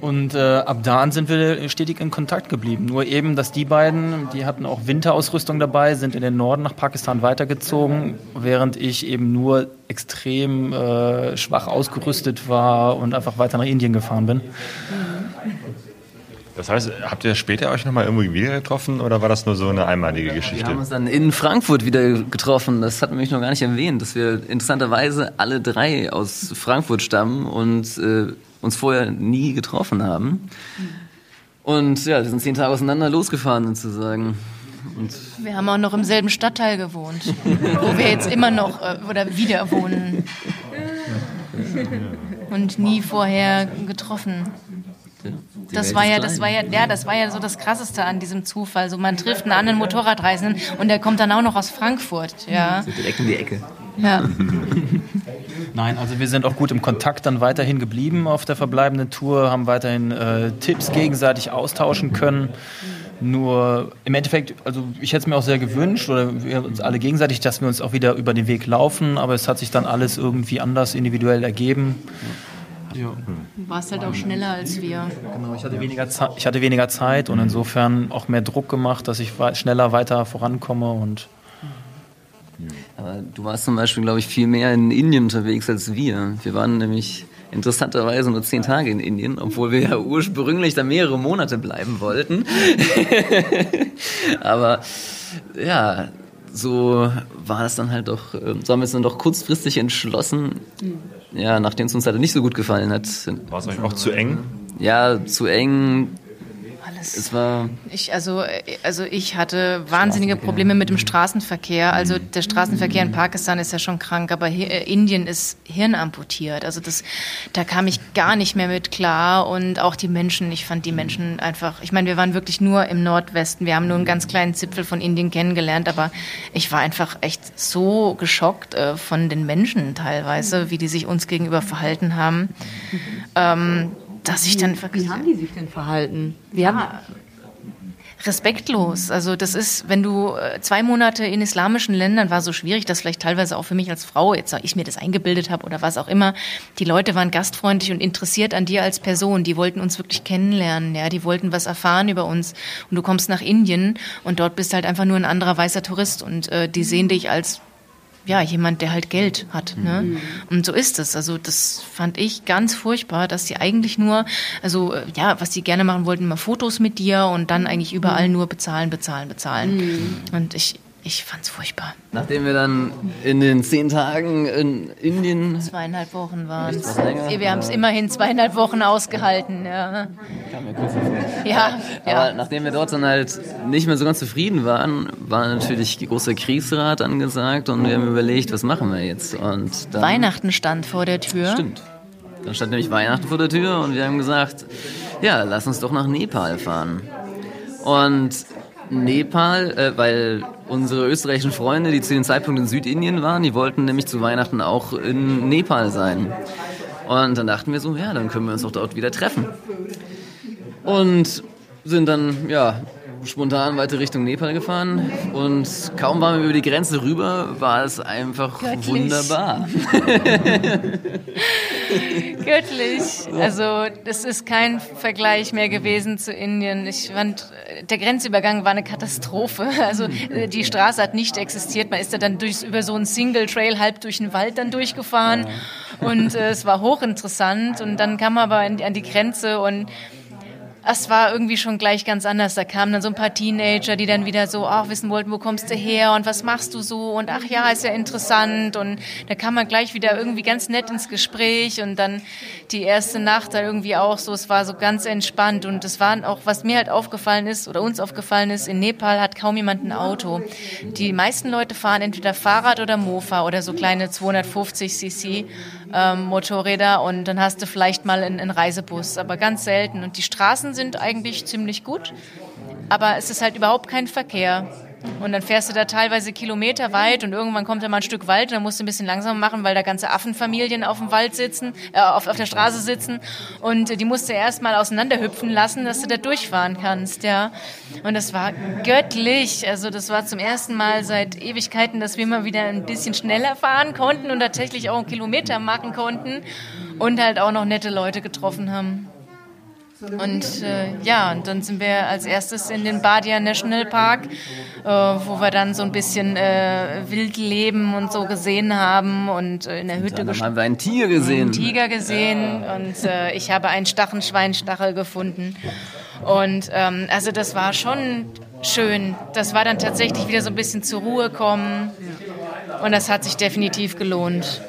[SPEAKER 6] Und äh, ab da sind wir stetig in Kontakt geblieben. Nur eben, dass die beiden, die hatten auch Winterausrüstung dabei, sind in den Norden nach Pakistan weitergezogen, während ich eben nur extrem äh, schwach ausgerüstet war und einfach weiter nach Indien gefahren bin.
[SPEAKER 4] Das heißt, habt ihr später euch nochmal irgendwo wieder getroffen oder war das nur so eine einmalige Geschichte?
[SPEAKER 5] Wir haben uns dann in Frankfurt wieder getroffen. Das hat mich noch gar nicht erwähnt, dass wir interessanterweise alle drei aus Frankfurt stammen und äh, uns vorher nie getroffen haben. Und ja, wir sind zehn Tage auseinander losgefahren sozusagen.
[SPEAKER 1] Und wir haben auch noch im selben Stadtteil gewohnt, wo wir jetzt immer noch äh, oder wieder wohnen. Und nie vorher getroffen. Das war ja, das war ja, ja, das war ja so das Krasseste an diesem Zufall. So, man trifft einen anderen Motorradreisenden und der kommt dann auch noch aus Frankfurt, ja.
[SPEAKER 5] So direkt um die Ecke.
[SPEAKER 1] Ja.
[SPEAKER 6] Nein, also wir sind auch gut im Kontakt dann weiterhin geblieben auf der verbleibenden Tour, haben weiterhin äh, Tipps gegenseitig austauschen können. Nur im Endeffekt, also ich hätte es mir auch sehr gewünscht oder wir uns alle gegenseitig, dass wir uns auch wieder über den Weg laufen, aber es hat sich dann alles irgendwie anders individuell ergeben.
[SPEAKER 1] Ja. Du warst halt auch schneller als wir.
[SPEAKER 6] Genau, ich hatte, weniger ich hatte weniger Zeit und insofern auch mehr Druck gemacht, dass ich schneller weiter vorankomme und
[SPEAKER 5] aber du warst zum Beispiel, glaube ich, viel mehr in Indien unterwegs als wir. Wir waren nämlich interessanterweise nur zehn Tage in Indien, obwohl wir ja ursprünglich da mehrere Monate bleiben wollten. Aber ja, so war es dann halt doch, ähm, so haben wir es dann doch kurzfristig entschlossen, ja, nachdem es uns halt nicht so gut gefallen hat.
[SPEAKER 4] War es euch auch zu eng?
[SPEAKER 5] Ja, zu eng,
[SPEAKER 1] alles. Es war ich, also, also ich hatte wahnsinnige Probleme mit dem Straßenverkehr. Also der Straßenverkehr in Pakistan ist ja schon krank, aber hier, äh, Indien ist hirnamputiert. Also das, da kam ich gar nicht mehr mit klar. Und auch die Menschen, ich fand die Menschen einfach, ich meine, wir waren wirklich nur im Nordwesten. Wir haben nur einen ganz kleinen Zipfel von Indien kennengelernt, aber ich war einfach echt so geschockt äh, von den Menschen teilweise, wie die sich uns gegenüber verhalten haben. Ähm, dass ich dann
[SPEAKER 3] Wie haben die sich denn verhalten?
[SPEAKER 1] Wir haben respektlos. Also das ist, wenn du äh, zwei Monate in islamischen Ländern war so schwierig, dass vielleicht teilweise auch für mich als Frau, jetzt ich mir das eingebildet habe oder was auch immer, die Leute waren gastfreundlich und interessiert an dir als Person. Die wollten uns wirklich kennenlernen, ja, die wollten was erfahren über uns. Und du kommst nach Indien und dort bist halt einfach nur ein anderer weißer Tourist und äh, die sehen dich als ja, jemand, der halt Geld hat. Ne? Mhm. Und so ist es. Also das fand ich ganz furchtbar, dass die eigentlich nur, also äh, ja, was die gerne machen wollten, immer Fotos mit dir und dann eigentlich überall mhm. nur bezahlen, bezahlen, bezahlen. Mhm. Und ich, ich fand's furchtbar.
[SPEAKER 5] Nachdem wir dann in den zehn Tagen in Indien.
[SPEAKER 1] Zweieinhalb Wochen waren es. Wir haben es immerhin zweieinhalb Wochen ausgehalten. Ja.
[SPEAKER 5] Ja, ja. Aber nachdem wir dort dann halt nicht mehr so ganz zufrieden waren, war natürlich großer Kriegsrat angesagt und wir haben überlegt, was machen wir jetzt. Und
[SPEAKER 1] Weihnachten stand vor der Tür.
[SPEAKER 5] Stimmt. Dann stand nämlich Weihnachten vor der Tür und wir haben gesagt, ja, lass uns doch nach Nepal fahren. Und Nepal, äh, weil unsere österreichischen Freunde, die zu dem Zeitpunkt in Südindien waren, die wollten nämlich zu Weihnachten auch in Nepal sein. Und dann dachten wir so, ja, dann können wir uns doch dort wieder treffen. Und sind dann, ja, spontan weiter Richtung Nepal gefahren und kaum waren wir über die Grenze rüber, war es einfach Göttlich. wunderbar.
[SPEAKER 1] Göttlich. Also das ist kein Vergleich mehr gewesen zu Indien. Ich fand, der Grenzübergang war eine Katastrophe. Also die Straße hat nicht existiert. Man ist da dann durch, über so einen Single Trail halb durch den Wald dann durchgefahren und äh, es war hochinteressant. Und dann kam man aber an die Grenze und es war irgendwie schon gleich ganz anders. Da kamen dann so ein paar Teenager, die dann wieder so auch wissen wollten, wo kommst du her und was machst du so und ach ja, ist ja interessant und da kam man gleich wieder irgendwie ganz nett ins Gespräch und dann die erste Nacht da irgendwie auch so, es war so ganz entspannt und es war auch, was mir halt aufgefallen ist oder uns aufgefallen ist, in Nepal hat kaum jemand ein Auto. Die meisten Leute fahren entweder Fahrrad oder Mofa oder so kleine 250 cc ähm, Motorräder und dann hast du vielleicht mal einen, einen Reisebus, aber ganz selten. Und die Straßen sind eigentlich ziemlich gut, aber es ist halt überhaupt kein Verkehr. Und dann fährst du da teilweise Kilometer weit und irgendwann kommt da mal ein Stück Wald und dann musst du ein bisschen langsamer machen, weil da ganze Affenfamilien auf dem Wald sitzen, äh, auf, auf der Straße sitzen und die musst du erst mal auseinanderhüpfen lassen, dass du da durchfahren kannst, ja. Und das war göttlich. Also das war zum ersten Mal seit Ewigkeiten, dass wir mal wieder ein bisschen schneller fahren konnten und tatsächlich auch einen Kilometer machen konnten und halt auch noch nette Leute getroffen haben. Und äh, ja, und dann sind wir als erstes in den Badia National Park, äh, wo wir dann so ein bisschen äh, Wildleben und so gesehen haben und äh, in der Hütte
[SPEAKER 5] Dann haben wir einen Tiger gesehen.
[SPEAKER 1] einen Tiger gesehen und äh, ich habe einen Stachenschweinstachel gefunden. Und ähm, also das war schon schön. Das war dann tatsächlich wieder so ein bisschen zur Ruhe kommen und das hat sich definitiv gelohnt.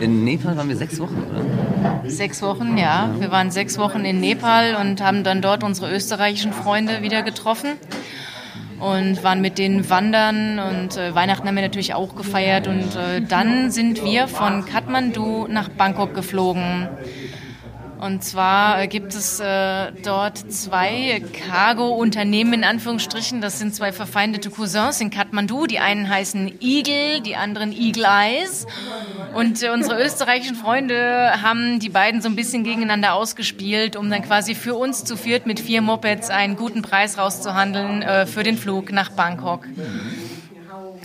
[SPEAKER 5] In Nepal waren wir sechs Wochen, oder?
[SPEAKER 1] Sechs Wochen, ja. Wir waren sechs Wochen in Nepal und haben dann dort unsere österreichischen Freunde wieder getroffen und waren mit denen wandern und äh, Weihnachten haben wir natürlich auch gefeiert und äh, dann sind wir von Kathmandu nach Bangkok geflogen. Und zwar äh, gibt es äh, dort zwei Cargo-Unternehmen in Anführungsstrichen. Das sind zwei verfeindete Cousins in Kathmandu. Die einen heißen Eagle, die anderen Eagle Eyes. Und äh, unsere österreichischen Freunde haben die beiden so ein bisschen gegeneinander ausgespielt, um dann quasi für uns zu viert mit vier Mopeds einen guten Preis rauszuhandeln äh, für den Flug nach Bangkok.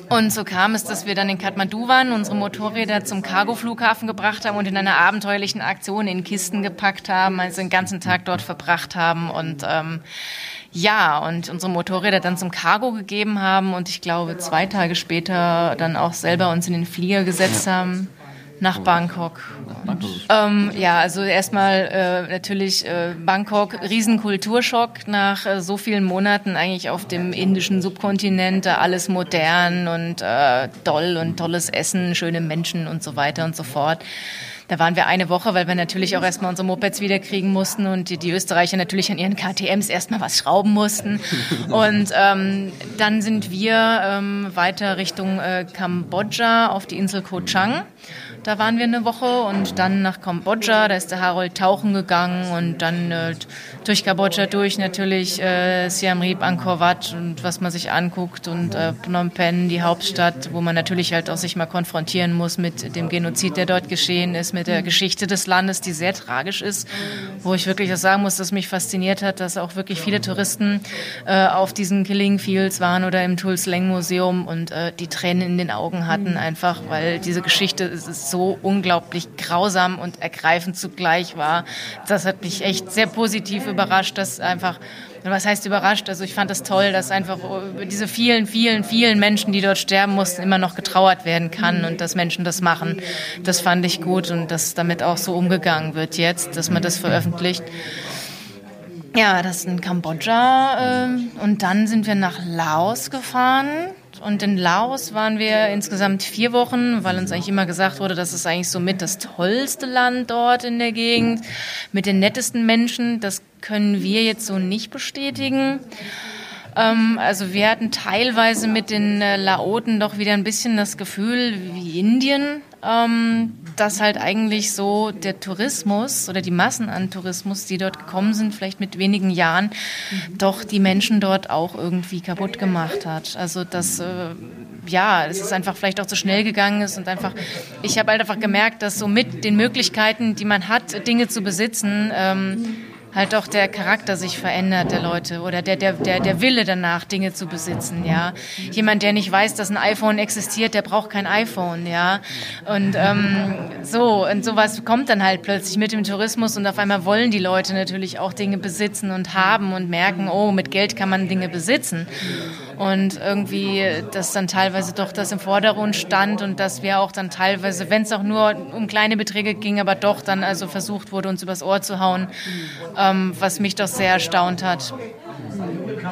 [SPEAKER 1] Und so kam es, dass wir dann in Kathmandu waren, unsere Motorräder zum Cargo-Flughafen gebracht haben und in einer abenteuerlichen Aktion in Kisten gepackt haben, also den ganzen Tag dort verbracht haben und ähm, ja, und unsere Motorräder dann zum Cargo gegeben haben und ich glaube zwei Tage später dann auch selber uns in den Flieger gesetzt haben nach Bangkok. Ähm, ja, also erstmal äh, natürlich äh, Bangkok, Riesenkulturschock nach äh, so vielen Monaten eigentlich auf dem indischen Subkontinent, alles modern und äh, toll und tolles Essen, schöne Menschen und so weiter und so fort. Da waren wir eine Woche, weil wir natürlich auch erstmal unsere Mopeds wiederkriegen mussten und die, die Österreicher natürlich an ihren KTMs erstmal was schrauben mussten. Und ähm, dann sind wir ähm, weiter Richtung äh, Kambodscha auf die Insel Koh Chang. Da waren wir eine Woche und dann nach Kambodscha, da ist der Harold tauchen gegangen und dann äh, durch Kambodscha durch natürlich äh, Siam Reap, Angkor Wat und was man sich anguckt und äh, Phnom Penh, die Hauptstadt, wo man natürlich halt auch sich mal konfrontieren muss mit dem Genozid, der dort geschehen ist, mit der Geschichte des Landes, die sehr tragisch ist, wo ich wirklich auch sagen muss, dass mich fasziniert hat, dass auch wirklich viele Touristen äh, auf diesen Killing Fields waren oder im Tulsa Leng Museum und äh, die Tränen in den Augen hatten einfach, weil diese Geschichte es ist so unglaublich grausam und ergreifend zugleich war. Das hat mich echt sehr positiv überrascht, dass einfach, was heißt überrascht? Also ich fand das toll, dass einfach diese vielen, vielen, vielen Menschen, die dort sterben mussten, immer noch getrauert werden kann und dass Menschen das machen. Das fand ich gut und dass damit auch so umgegangen wird jetzt, dass man das veröffentlicht. Ja, das in Kambodscha. Äh, und dann sind wir nach Laos gefahren. Und in Laos waren wir insgesamt vier Wochen, weil uns eigentlich immer gesagt wurde, das ist eigentlich so mit das tollste Land dort in der Gegend, mit den nettesten Menschen. Das können wir jetzt so nicht bestätigen. Ähm, also wir hatten teilweise mit den äh, Laoten doch wieder ein bisschen das Gefühl wie Indien, ähm, dass halt eigentlich so der Tourismus oder die Massen an Tourismus, die dort gekommen sind, vielleicht mit wenigen Jahren, doch die Menschen dort auch irgendwie kaputt gemacht hat. Also das, äh, ja, es ist einfach vielleicht auch zu schnell gegangen ist und einfach, ich habe halt einfach gemerkt, dass so mit den Möglichkeiten, die man hat, Dinge zu besitzen, ähm, halt auch der Charakter sich verändert der Leute oder der, der, der, der Wille danach, Dinge zu besitzen, ja. Jemand, der nicht weiß, dass ein iPhone existiert, der braucht kein iPhone, ja. Und ähm, so, und sowas kommt dann halt plötzlich mit dem Tourismus und auf einmal wollen die Leute natürlich auch Dinge besitzen und haben und merken, oh, mit Geld kann man Dinge besitzen. Und irgendwie, dass dann teilweise doch das im Vordergrund stand und dass wir auch dann teilweise, wenn es auch nur um kleine Beträge ging, aber doch dann also versucht wurde, uns übers Ohr zu hauen, was mich doch sehr erstaunt hat.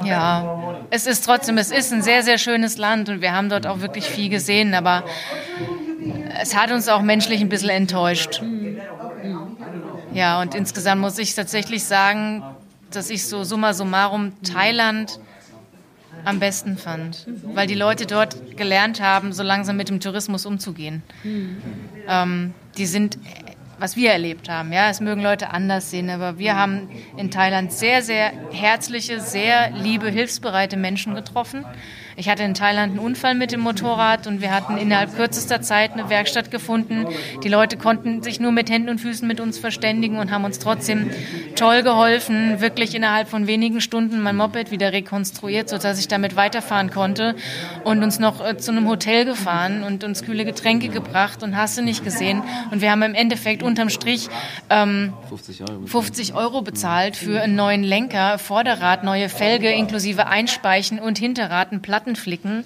[SPEAKER 1] Ja, es ist trotzdem, es ist ein sehr, sehr schönes Land und wir haben dort auch wirklich viel gesehen, aber es hat uns auch menschlich ein bisschen enttäuscht. Ja, und insgesamt muss ich tatsächlich sagen, dass ich so summa summarum Thailand am besten fand, weil die Leute dort gelernt haben, so langsam mit dem Tourismus umzugehen. Ähm, die sind, was wir erlebt haben, ja, es mögen Leute anders sehen, aber wir haben in Thailand sehr, sehr herzliche, sehr liebe, hilfsbereite Menschen getroffen, Ich hatte in Thailand einen Unfall mit dem Motorrad und wir hatten innerhalb kürzester Zeit eine Werkstatt gefunden. Die Leute konnten sich nur mit Händen und Füßen mit uns verständigen und haben uns trotzdem toll geholfen, wirklich innerhalb von wenigen Stunden mein Moped wieder rekonstruiert, sodass ich damit weiterfahren konnte und uns noch äh, zu einem Hotel gefahren und uns kühle Getränke gebracht und hast du nicht gesehen. Und wir haben im Endeffekt unterm Strich ähm, 50, Euro 50 Euro bezahlt für einen neuen Lenker, Vorderrad, neue Felge inklusive Einspeichen und Hinterrad, einen Platten flicken.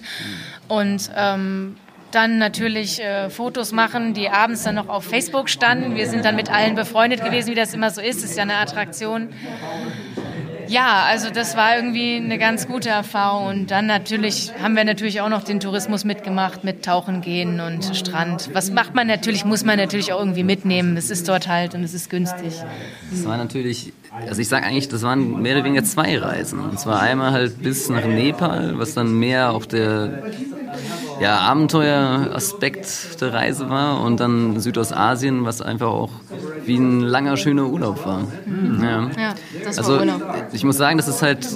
[SPEAKER 1] Und ähm, dann natürlich äh, Fotos machen, die abends dann noch auf Facebook standen. Wir sind dann mit allen befreundet gewesen, wie das immer so ist. Das ist ja eine Attraktion. Ja, also das war irgendwie eine ganz gute Erfahrung. Und dann natürlich haben wir natürlich auch noch den Tourismus mitgemacht mit Tauchen gehen und Strand. Was macht man natürlich, muss man natürlich auch irgendwie mitnehmen. Es ist dort halt und es ist günstig.
[SPEAKER 5] Das war natürlich, also ich sage eigentlich, das waren mehr oder weniger zwei Reisen. Und zwar einmal halt bis nach Nepal, was dann mehr auch der ja, Abenteueraspekt der Reise war und dann Südostasien, was einfach auch wie ein langer, schöner Urlaub war.
[SPEAKER 1] Mhm. Ja. ja, das
[SPEAKER 5] also,
[SPEAKER 1] war Urlaub.
[SPEAKER 5] Ich muss sagen, das ist halt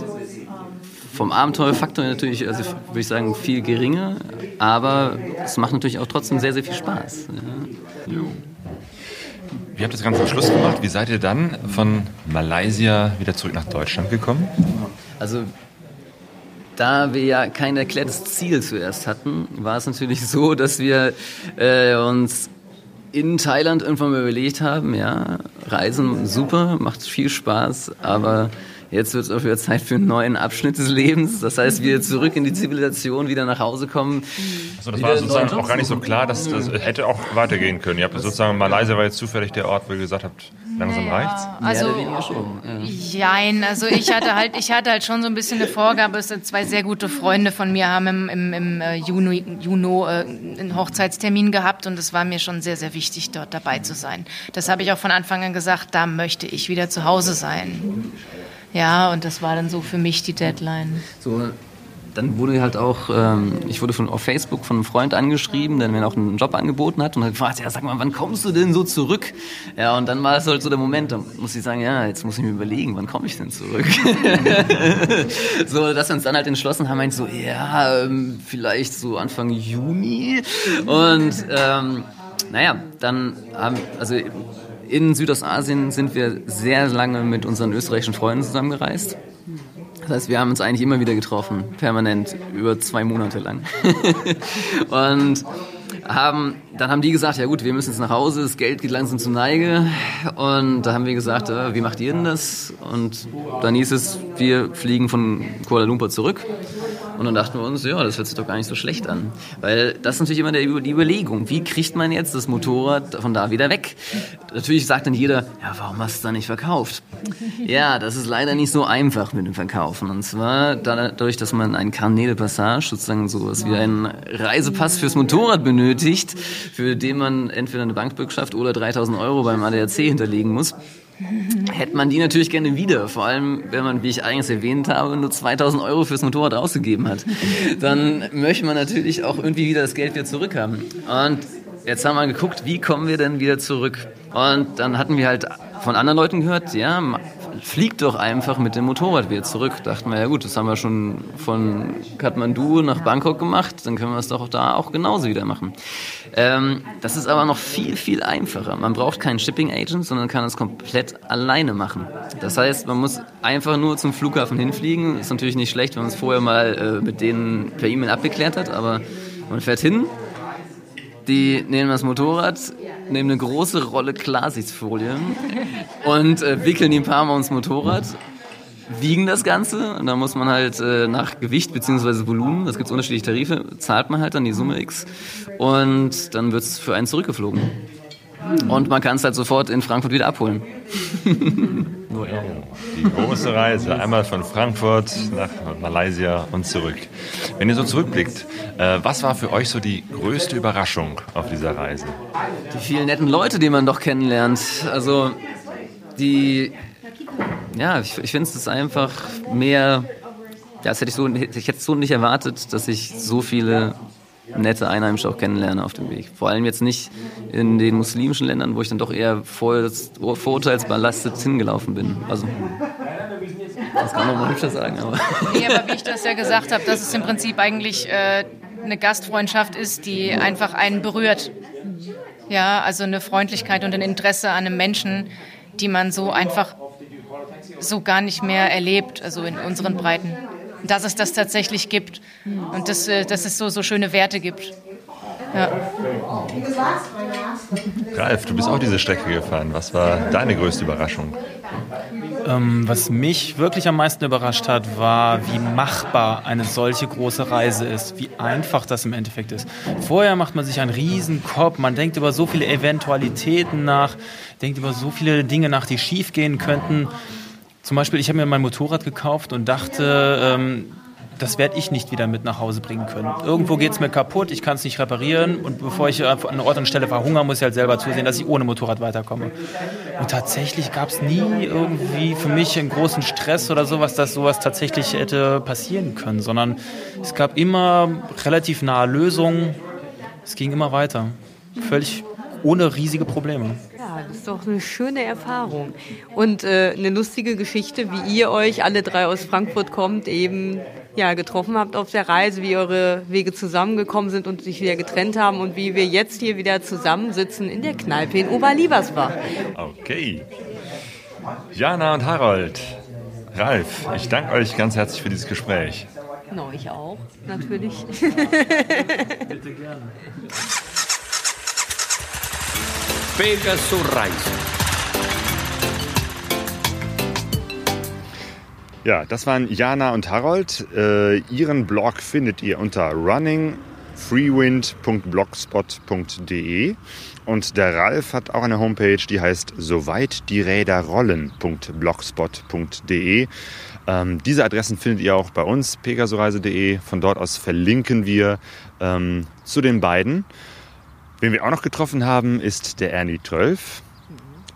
[SPEAKER 5] vom Abenteuerfaktor natürlich, also würde ich sagen, viel geringer, aber es macht natürlich auch trotzdem sehr, sehr viel Spaß. Ja.
[SPEAKER 4] Wie habt ihr das Ganze am Schluss gemacht? Wie seid ihr dann von Malaysia wieder zurück nach Deutschland gekommen?
[SPEAKER 5] Also da wir ja kein erklärtes Ziel zuerst hatten, war es natürlich so, dass wir äh, uns in Thailand irgendwann mal überlegt haben, ja, Reisen super, macht viel Spaß, aber jetzt wird es auch wieder Zeit für einen neuen Abschnitt des Lebens. Das heißt, wir zurück in die Zivilisation, wieder nach Hause kommen.
[SPEAKER 4] Also das war sozusagen auch gar nicht so klar, dass das hätte auch weitergehen können. Ihr habt sozusagen, Malaysia war jetzt zufällig der Ort, wo ihr gesagt habt, langsam naja, reicht's?
[SPEAKER 1] Also, jein, also ich hatte halt, ich hatte halt schon so ein bisschen eine Vorgabe, es sind zwei sehr gute Freunde von mir haben im, im, im äh, Juni, Juno äh, einen Hochzeitstermin gehabt und es war mir schon sehr, sehr wichtig, dort dabei zu sein. Das habe ich auch von Anfang an gesagt, da möchte ich wieder zu Hause sein. Ja, und das war dann so für mich die Deadline.
[SPEAKER 5] So, dann wurde halt auch, ähm, ich wurde von, auf Facebook von einem Freund angeschrieben, der mir auch einen Job angeboten hat und hat gefragt, ja, sag mal, wann kommst du denn so zurück? Ja, und dann war es halt so der Moment, da muss ich sagen, ja, jetzt muss ich mir überlegen, wann komme ich denn zurück? so, dass wir uns dann halt entschlossen haben, meint so, ja, ähm, vielleicht so Anfang Juni und ähm, naja, dann haben, also in Südostasien sind wir sehr lange mit unseren österreichischen Freunden zusammengereist. Das heißt, wir haben uns eigentlich immer wieder getroffen, permanent, über zwei Monate lang. und haben, dann haben die gesagt, ja gut, wir müssen jetzt nach Hause, das Geld geht langsam zur Neige. Und da haben wir gesagt, äh, wie macht ihr denn das? Und dann hieß es, wir fliegen von Kuala Lumpur zurück. Und dann dachten wir uns, ja, das hört sich doch gar nicht so schlecht an. Weil das ist natürlich immer die Überlegung, wie kriegt man jetzt das Motorrad von da wieder weg? Natürlich sagt dann jeder, ja, warum hast du da nicht verkauft? Ja, das ist leider nicht so einfach mit dem Verkaufen. Und zwar dadurch, dass man einen Carnet de Passage, sozusagen sowas wie einen Reisepass fürs Motorrad benötigt, für den man entweder eine Bankbürgschaft oder 3000 Euro beim ADAC hinterlegen muss hätte man die natürlich gerne wieder. Vor allem, wenn man, wie ich eigentlich erwähnt habe, nur 2000 Euro fürs Motorrad ausgegeben hat. Dann möchte man natürlich auch irgendwie wieder das Geld wieder zurückhaben. Und jetzt haben wir geguckt, wie kommen wir denn wieder zurück? Und dann hatten wir halt von anderen Leuten gehört, ja, fliegt doch einfach mit dem Motorrad wieder zurück. Dachten wir, ja gut, das haben wir schon von Kathmandu nach Bangkok gemacht, dann können wir es doch da auch genauso wieder machen. Ähm, das ist aber noch viel, viel einfacher. Man braucht keinen Shipping Agent, sondern kann es komplett alleine machen. Das heißt, man muss einfach nur zum Flughafen hinfliegen. Ist natürlich nicht schlecht, wenn man es vorher mal äh, mit denen per E-Mail abgeklärt hat, aber man fährt hin, die nehmen das Motorrad, nehmen eine große Rolle Klarsichtfolie und äh, wickeln die ein paar Mal ums Motorrad, wiegen das Ganze und dann muss man halt äh, nach Gewicht bzw. Volumen, das gibt unterschiedliche Tarife, zahlt man halt dann die Summe X und dann wird es für einen zurückgeflogen. Und man kann es halt sofort in Frankfurt wieder abholen.
[SPEAKER 4] Nur. Die große Reise, einmal von Frankfurt nach Malaysia und zurück. Wenn ihr so zurückblickt, äh, was war für euch so die größte Überraschung auf dieser Reise?
[SPEAKER 5] Die vielen netten Leute, die man doch kennenlernt. Also die, ja, ich, ich finde es einfach mehr, ja, das hätte ich so, ich hätte so nicht erwartet, dass ich so viele nette Einheimische auch kennenlerne auf dem Weg. Vor allem jetzt nicht in den muslimischen Ländern, wo ich dann doch eher vorurteilsbelastet hingelaufen bin. Also Das kann man manchmal sagen, aber.
[SPEAKER 1] Nee, aber wie ich das ja gesagt habe, dass es im Prinzip eigentlich äh, eine Gastfreundschaft ist, die einfach einen berührt. Ja, also eine Freundlichkeit und ein Interesse an einem Menschen, die man so einfach so gar nicht mehr erlebt, also in unseren Breiten. Dass es das tatsächlich gibt und dass, äh, dass es so, so schöne Werte gibt. Ja.
[SPEAKER 4] Ralf, du bist auch diese Strecke gefahren. Was war deine größte Überraschung?
[SPEAKER 6] Ähm, was mich wirklich am meisten überrascht hat, war, wie machbar eine solche große Reise ist, wie einfach das im Endeffekt ist. Vorher macht man sich einen riesen Kopf, man denkt über so viele Eventualitäten nach, denkt über so viele Dinge nach, die schiefgehen könnten. Zum Beispiel, ich habe mir mein Motorrad gekauft und dachte, ähm, das werde ich nicht wieder mit nach Hause bringen können. Irgendwo geht es mir kaputt, ich kann es nicht reparieren und bevor ich an Ort und Stelle verhungere, muss ich halt selber zusehen, dass ich ohne Motorrad weiterkomme. Und tatsächlich gab es nie irgendwie für mich einen großen Stress oder sowas, dass sowas tatsächlich hätte passieren können, sondern es gab immer relativ nahe Lösungen. Es ging immer weiter. Völlig ohne riesige Probleme.
[SPEAKER 3] Ja, das ist doch eine schöne Erfahrung. Und äh, eine lustige Geschichte, wie ihr euch alle drei aus Frankfurt kommt, eben ja, getroffen habt auf der Reise, wie eure Wege zusammengekommen sind und sich wieder getrennt haben und wie wir jetzt hier wieder zusammensitzen in der Kneipe in Oberliebersbach.
[SPEAKER 4] Okay. Jana und Harold. Ralf, ich danke euch ganz herzlich für dieses Gespräch.
[SPEAKER 3] Genau, ich auch, natürlich.
[SPEAKER 6] Bitte gerne.
[SPEAKER 2] Pegasus Reise.
[SPEAKER 4] Ja, das waren Jana und Harold. Äh, ihren Blog findet ihr unter runningfreewind.blogspot.de und der Ralf hat auch eine Homepage, die heißt soweit die Räder rollen.blogspot.de. Ähm, diese Adressen findet ihr auch bei uns, pegasoreise.de. Von dort aus verlinken wir ähm, zu den beiden. Wen wir auch noch getroffen haben, ist der Ernie Trölf.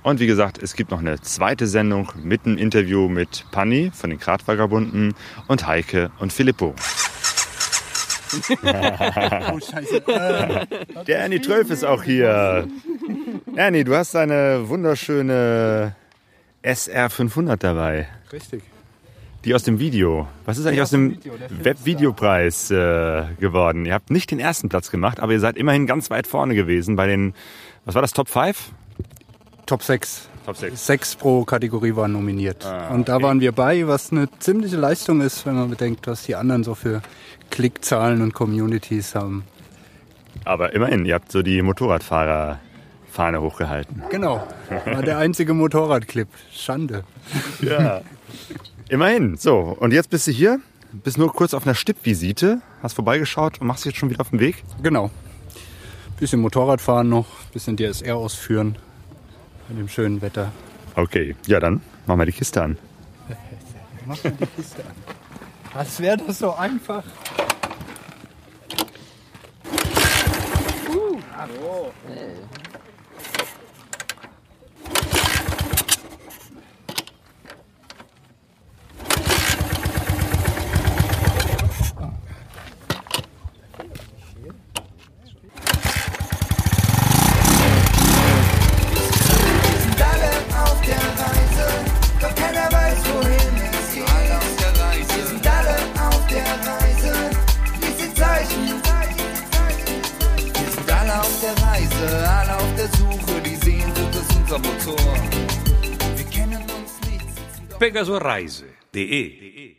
[SPEAKER 4] Und wie gesagt, es gibt noch eine zweite Sendung mit einem Interview mit Panni von den Kratvagabunden und Heike und Filippo. Der Ernie Trölf ist auch hier. Ernie, du hast eine wunderschöne SR 500 dabei.
[SPEAKER 7] Richtig.
[SPEAKER 4] Die aus dem Video. Was ist eigentlich aus dem Webvideopreis äh, geworden? Ihr habt nicht den ersten Platz gemacht, aber ihr seid immerhin ganz weit vorne gewesen bei den, was war das, Top 5?
[SPEAKER 7] Top 6.
[SPEAKER 4] Top 6.
[SPEAKER 7] Sechs pro Kategorie waren nominiert.
[SPEAKER 4] Ah,
[SPEAKER 7] Und da
[SPEAKER 4] okay.
[SPEAKER 7] waren wir bei, was eine ziemliche Leistung ist, wenn man bedenkt, was die anderen so für Klickzahlen und Communities haben.
[SPEAKER 4] Aber immerhin, ihr habt so die Motorradfahrer-Fahne hochgehalten.
[SPEAKER 7] Genau. War der einzige Motorradclip. Schande.
[SPEAKER 4] Ja. immerhin. So, und jetzt bist du hier, bist nur kurz auf einer Stippvisite, hast vorbeigeschaut und machst dich jetzt schon wieder auf den Weg.
[SPEAKER 7] Genau. Bisschen Motorradfahren noch, bisschen DSR ausführen. Bei dem schönen Wetter.
[SPEAKER 4] Okay, ja dann, machen wir die Kiste an.
[SPEAKER 7] Mach mal die Kiste an. Was wäre das so einfach?
[SPEAKER 8] sind Motor. Wir kennen